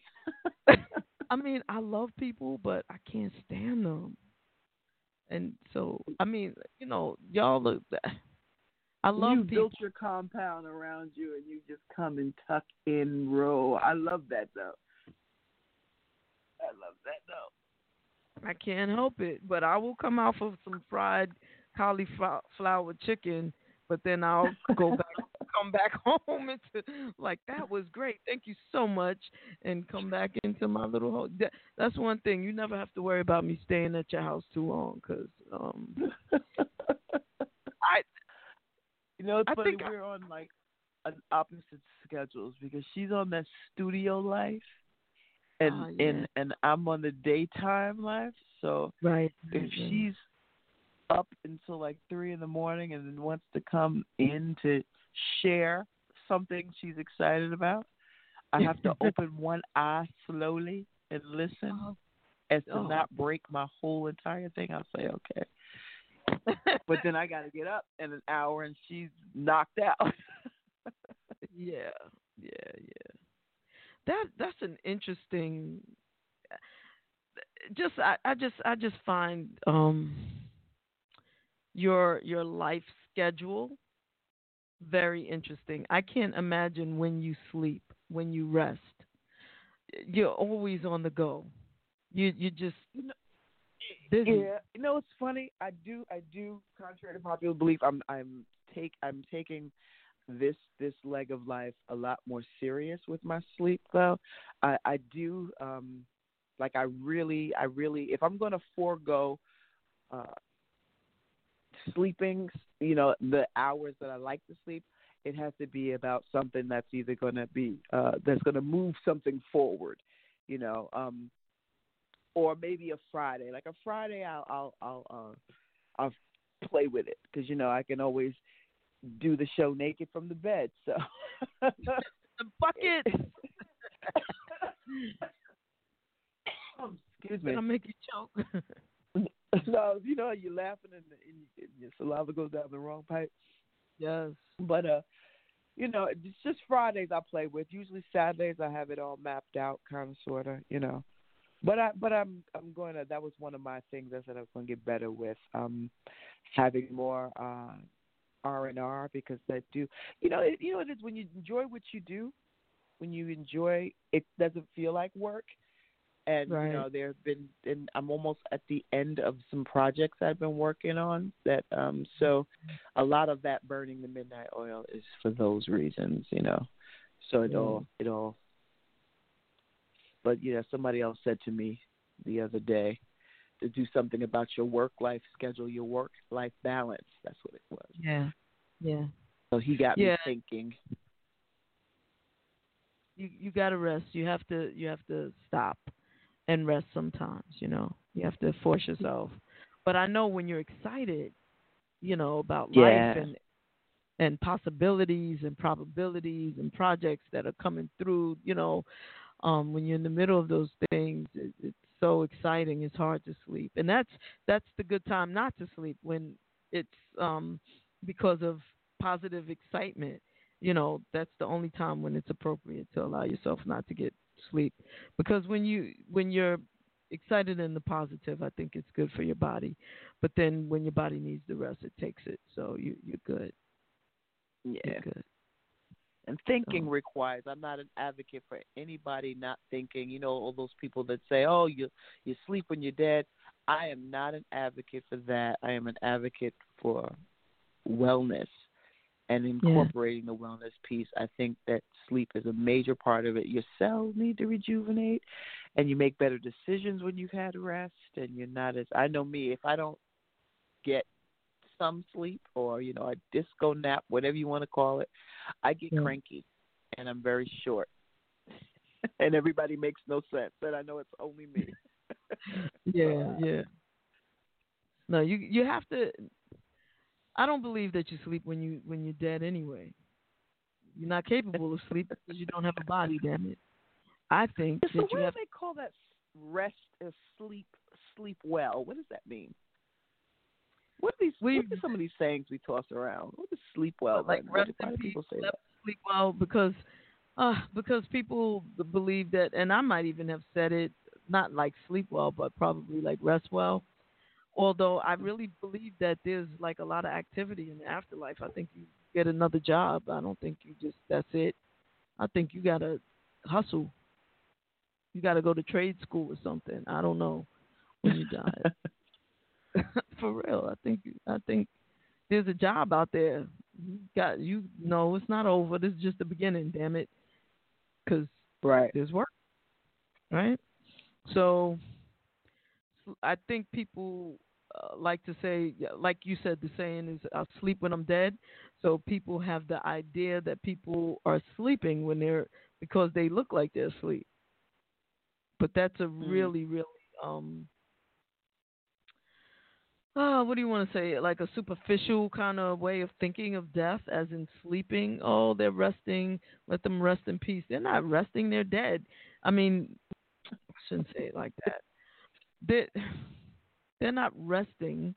[LAUGHS] I mean, I love people, but I can't stand them. And so, I mean, you know, y'all look. That I love you people. built your compound around you, and you just come and tuck in row. I love that though. I love that though. I can't help it, but I will come out for some fried cauliflower chicken. But then I'll go back, come back [LAUGHS] home into like that was great. Thank you so much, and come back into my little. That, that's one thing you never have to worry about me staying at your house too long, cause um, I You know, it's I funny. think we're on like an opposite schedules because she's on that studio life, and Ah, yeah. and and I'm on the daytime life. So right. if she's up until like three in the morning and then wants to come in to share something she's excited about, I have to [LAUGHS] open one eye slowly and listen as to Oh. not break my whole entire thing. I'll say okay. but then I got to get up in an hour and she's knocked out. [LAUGHS] Yeah, yeah, yeah. That that's an interesting. Just I, I just I just find um your your life schedule very interesting. I can't imagine when you sleep, when you rest. You're always on the go. You you just busy. Yeah, you know it's funny. I do, I do. Contrary to popular belief, I'm, I'm take, I'm taking this this leg of life a lot more serious with my sleep. Though, I, I do, um, like I really, I really, if I'm going to forego uh, sleeping, you know, the hours that I like to sleep, it has to be about something that's either going to be uh, that's going to move something forward, you know. Um, or maybe a Friday. Like a Friday, I'll I'll I'll uh, I'll play with it because you know I can always do the show naked from the bed. So [LAUGHS] the bucket. [LAUGHS] Excuse me. I'll make you choke. [LAUGHS] [LAUGHS] no, you know you're laughing and, and your saliva goes down the wrong pipe. Yes. But uh, you know, it's just Fridays I play with. Usually Saturdays I have it all mapped out, kind of, sorta, you know. But I, but I'm, I'm going to. That was one of my things I said I was going to get better with. Um, having more uh, R and R because that do, you know, it, you know, it is when you enjoy what you do, when you enjoy, it doesn't feel like work. And Right. you know, there have been, and I'm almost at the end of some projects I've been working on. That, um, so a lot of that burning the midnight oil is for those reasons, you know. So it Yeah. all, it all but you know, somebody else said to me the other day to do something about your work life schedule, your work life balance. That's what it was. Yeah. Yeah. So he got Yeah. me thinking. you you got to rest. You have to you have to stop and rest sometimes. You know, you have to force yourself. But I know when you're excited, you know about Yeah. life and and possibilities and probabilities and projects that are coming through. You know, um, when you're in the middle of those things, it, it's so exciting. It's hard to sleep, and that's that's the good time not to sleep when it's um, because of positive excitement you know that's the only time when it's appropriate to allow yourself not to get sleep because when you when you're excited and the positive i think it's good for your body but then when your body needs the rest it takes it so you you're good Yeah. you're good And thinking requires. I'm not an advocate for anybody not thinking. You know, all those people that say, "Oh, you you sleep when you're dead." I am not an advocate for that. I am an advocate for wellness and incorporating the wellness piece. I think that sleep is a major part of it. Your cells need to rejuvenate, and you make better decisions when you've had rest. And you're not as I know me. If I don't get some sleep or you know a disco nap, whatever you want to call it, I get Yeah. cranky, and I'm very short. [LAUGHS] and everybody makes no sense, and I know it's only me. [LAUGHS] yeah yeah no you you have to i don't believe that you sleep when you when you're dead anyway you're not capable of sleep because you don't have a body damn it i think So that what you do have they call that? Rest or sleep? Sleep well. What does that mean? What are these? what are some of these sayings we toss around? What does sleep well? like rest Why do people say that? sleep well because uh because people believe that and I might even have said it not like sleep well but probably like rest well Although I really believe that there's like a lot of activity in the afterlife. I think you get another job. I don't think you just that's it. I think you gotta hustle. You gotta go to trade school or something. I don't know when you die. [LAUGHS] [LAUGHS] For real, I think I think there's a job out there. You got you know it's not over. This is just the beginning. Damn it, because right there's work. Right. So I think people uh, like to say, like you said, the saying is "I'll sleep when I'm dead." So people have the idea that people are sleeping when they're because they look like they're asleep. But that's a really, really um uh, what do you want to say? Like a superficial kind of way of thinking of death, as in sleeping. Oh, they're resting. Let them rest in peace. They're not resting. They're dead. I mean, I shouldn't say it like that. They they're not resting.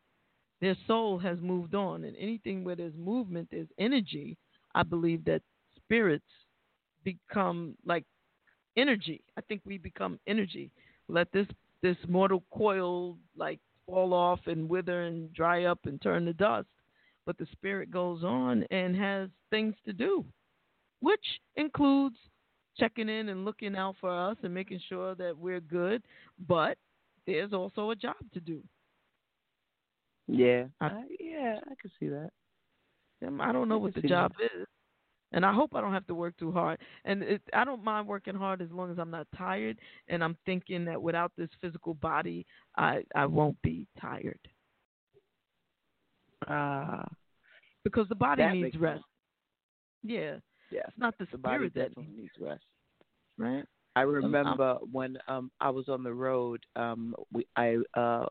Their soul has moved on, and anything where there's movement, there's energy. I believe that spirits become like energy. I think we become energy. Let this this mortal coil like fall off and wither and dry up and turn to dust. But the spirit goes on and has things to do, which includes checking in and looking out for us and making sure that we're good. But there's also a job to do. Yeah, I- I, yeah, I can see that. Um, I don't know I what the job is, and I hope I don't have to work too hard. And it, I don't mind working hard as long as I'm not tired. And I'm thinking that without this physical body, I I won't be tired Ah, because the body needs makes rest. Yeah, yeah. it's not the The body spirit that needs rest. right. I I'm- remember when um I was on the road, um we I uh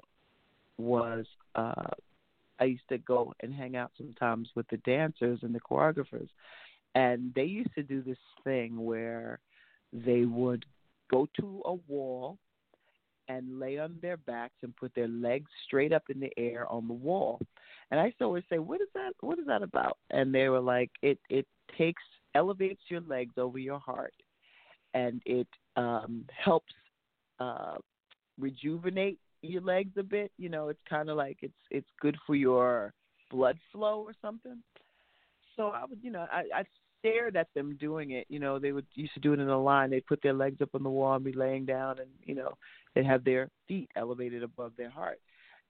was uh I used to go and hang out sometimes with the dancers and the choreographers and they used to do this thing where they would go to a wall and lay on their backs and put their legs straight up in the air on the wall. And I used to always say, What is that what is that about? And they were like, It it takes elevates your legs over your heart and it um helps uh rejuvenate your legs a bit. You know, it's kinda like it's it's good for your blood flow or something. So I would you know, I, I stared at them doing it. You know, they would used to do it in a line. They'd put their legs up on the wall and be laying down and, you know, they'd have their feet elevated above their heart.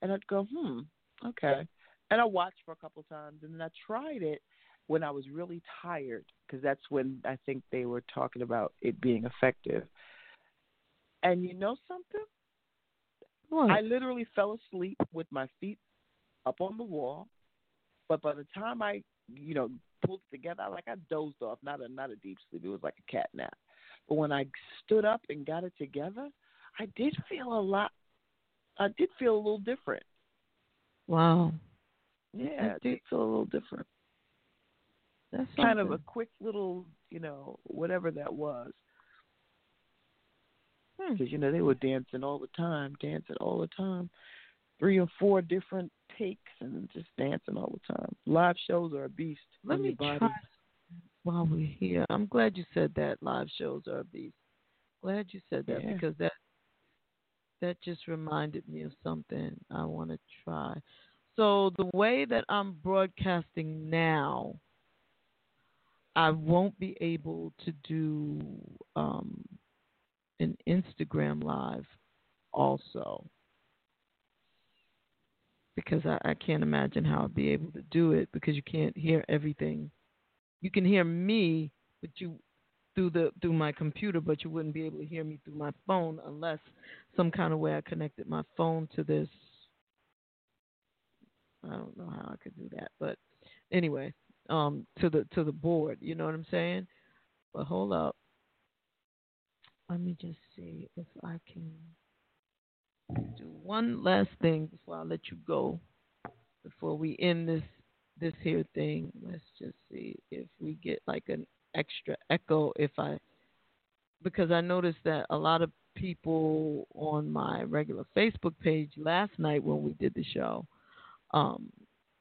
And I'd go, hmm, okay. And I watched for a couple times and then I tried it when I was really tired because that's when I think they were talking about it being effective. And you know something? What? I literally fell asleep with my feet up on the wall, but by the time I, you know, pulled it together, I, like I dozed off. Not a not a deep sleep. It was like a cat nap. But when I stood up and got it together, I did feel a lot. I did feel a little different. Wow, Yeah, I did feel a little different. That's Kind of a quick little, you know, whatever that was. Hmm. Because you know they were dancing all the time, dancing all the time, three or four different takes and just dancing all the time. Live shows are a beast. Let me body. try while we're here. I'm glad you said that live shows are a beast. Glad you said that Yeah. because that that just reminded me of something I want to try. So the way that I'm broadcasting now, I won't be able to do um, an Instagram live also because I, I can't imagine how I'd be able to do it because you can't hear everything. You can hear me, but you through the through my computer, but you wouldn't be able to hear me through my phone unless some kind of way I connected my phone to this. I don't know how I could do that, but anyway, um, to the to the board. You know what I'm saying? But hold up. Let me just see if I can do one last thing before I let you go. Before we end this this here thing, let's just see if we get like an extra echo if I because I noticed that a lot of people on my regular Facebook page last night when we did the show, um,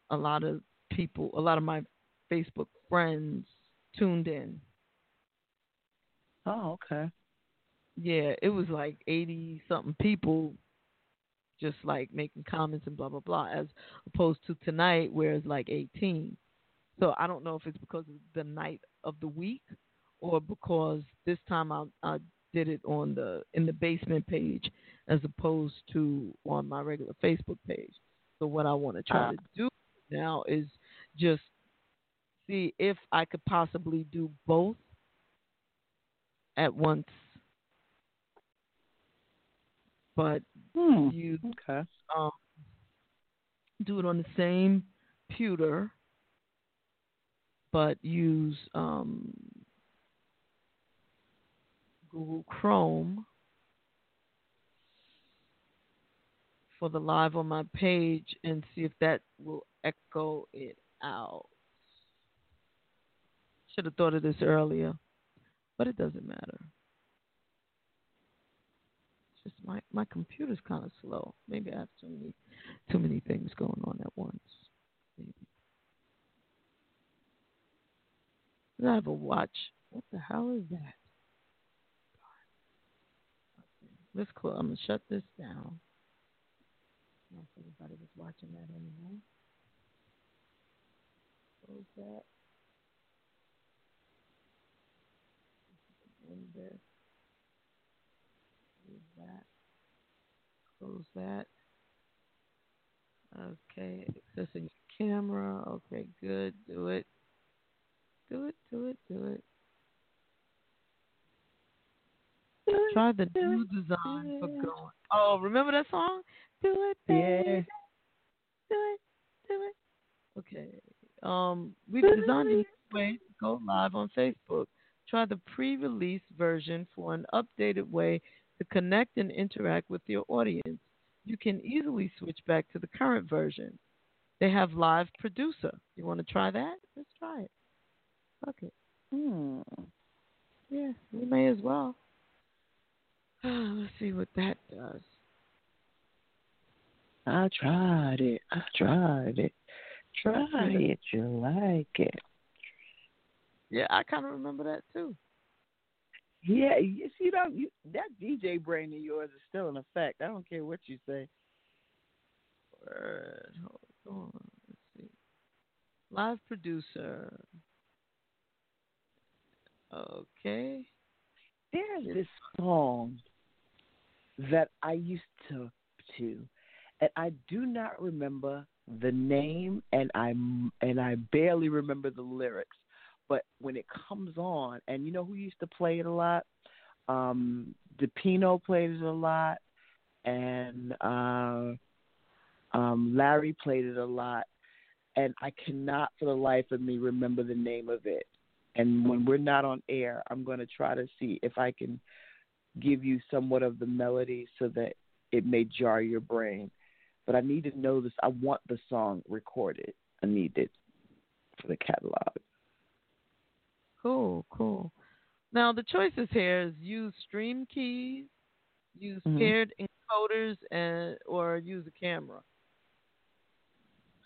a lot of people, a lot of my Facebook friends tuned in. Oh, okay. Yeah, it was like eighty something people just like making comments and blah blah blah, as opposed to tonight where it's like 18. So I don't know if it's because of the night of the week or because this time I, I did it on the in the basement page as opposed to on my regular Facebook page. So what I want to try Ah. to do now is just see if I could possibly do both at once. But you okay. um, do it on the same pewter, but use um, Google Chrome for the live on my page and see if that will echo it out. Should have thought of this earlier, but it doesn't matter. It's just my my computer's kind of slow. Maybe I have too many too many things going on at once. Maybe. I have a watch. What the hell is that? Let's close. I'm gonna shut this down. If anybody was watching that anymore. Close that. End this. Leave that. Close that. Okay, accessing your camera. Okay, good. Do it. Do it, do it, do it. Try the new design for going. Oh, remember that song? Do it, baby. Yeah. Do it, do it. Okay. Um, we've designed a new way to go live on Facebook. Try the pre-release version for an updated way to connect and interact with your audience. You can easily switch back to the current version. They have live producer. You want to try that? Let's try it. Fuck it. Hmm. Yeah, we may as well. [SIGHS] Let's see what that does. I tried it. I tried it. Try it. You like it. Yeah, I kind of remember that too. Yeah, you see that you, that DJ brain of yours is still in effect. I don't care what you say. Word. Hold on. Let's see. Live producer. Okay. There's this song that I used to to, and I do not remember the name, and I and I barely remember the lyrics. But when it comes on, and you know who used to play it a lot, um, DePino played it a lot, and uh, um, Larry played it a lot, and I cannot for the life of me remember the name of it. And when we're not on air, I'm going to try to see if I can give you somewhat of the melody so that it may jar your brain. But I need to know this. I want the song recorded. I need it for the catalog. Cool, cool. Now the choices here is use stream keys, use Mhm. paired encoders, and or use a camera.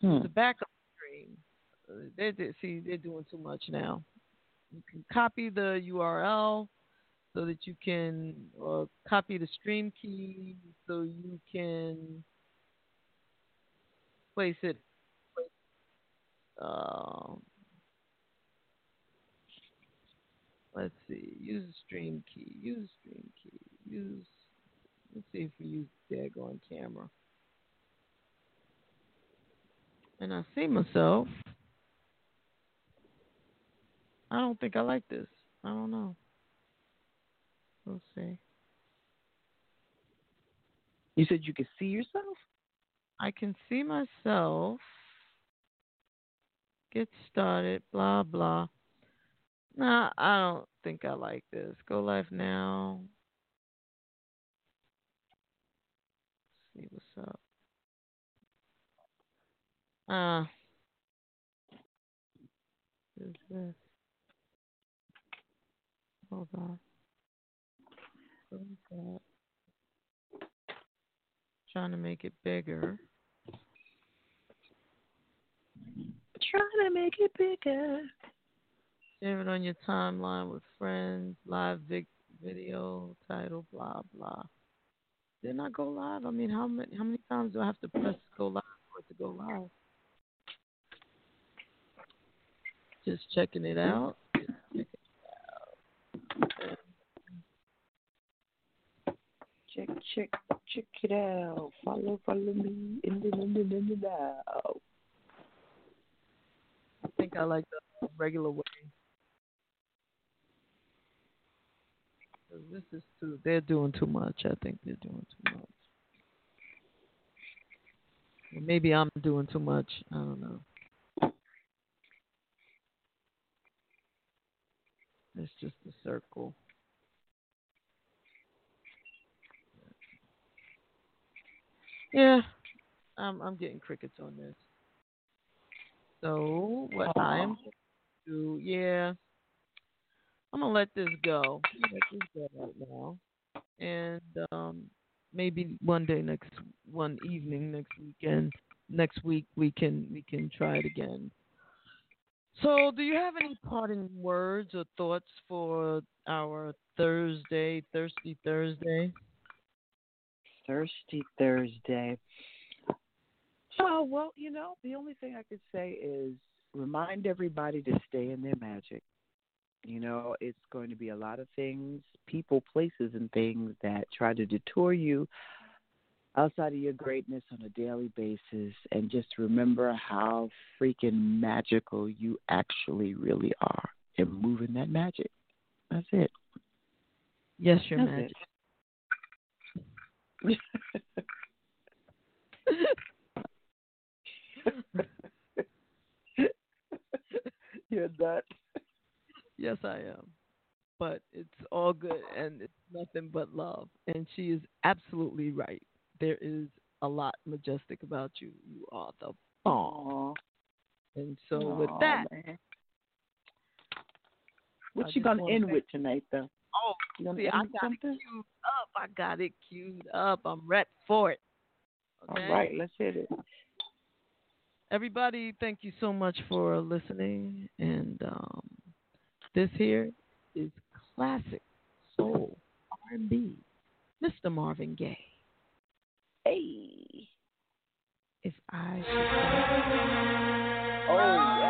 Hmm. The backup stream. Uh, they they- see they're doing too much now. You can copy the URL so that you can, or copy the stream key so you can place it. Um, let's see. Use a stream key. Use a stream key. Use. Let's see if we use daggone camera. And I see myself. I don't think I like this. I don't know. We'll see. You said you could see yourself? I can see myself. Get started, blah blah. Nah, I don't think I like this. Go live now. see what's up. Uh is this? Hold on. What is that? Trying to make it bigger. Trying to make it bigger. Share it on your timeline with friends, live vic- video, title, blah, blah. Didn't I go live? I mean, how many how many times do I have to press go live for it to go live? Just checking it out. Checking it out. Check, check, check it out. Follow, follow me in the, in the, in the now. I think I like the regular way. 'Cause This is too. They're doing too much. I think they're doing too much. Maybe I'm doing too much. I don't know. It's just a circle. Yeah, I'm I'm getting crickets on this. So what uh-huh. I'm do, yeah, I'm gonna let this go. Let this go right now, and um, maybe one day next one evening next weekend next week we can we can try it again. So, do you have any parting words or thoughts for our Thursday, Thirsty Thursday? Thirsty Thursday. Oh, well, you know, the only thing I could say is remind everybody to stay in their magic. You know, it's going to be a lot of things, people, places, and things that try to detour you outside of your greatness on a daily basis. And just remember how freaking magical you actually really are and move in that magic. That's it. Yes, your That's magic. [LAUGHS] You're nuts. Yes, I am. But it's all good and it's nothing but love. And she is absolutely right. There is a lot majestic about you. You are the bomb. And so with that, man. What I you gonna end with tonight, though? Oh, see, I got something? it queued up. I got it queued up. I'm ready for it. Okay? All right, let's hit it. Everybody, thank you so much for listening. And um, this here is classic soul R&B, Mr. Marvin Gaye. Hey. If I Oh, yeah.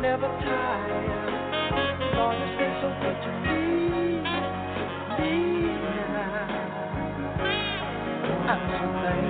Never tired, Lord, it's been so good to me, me. I'm so thankful.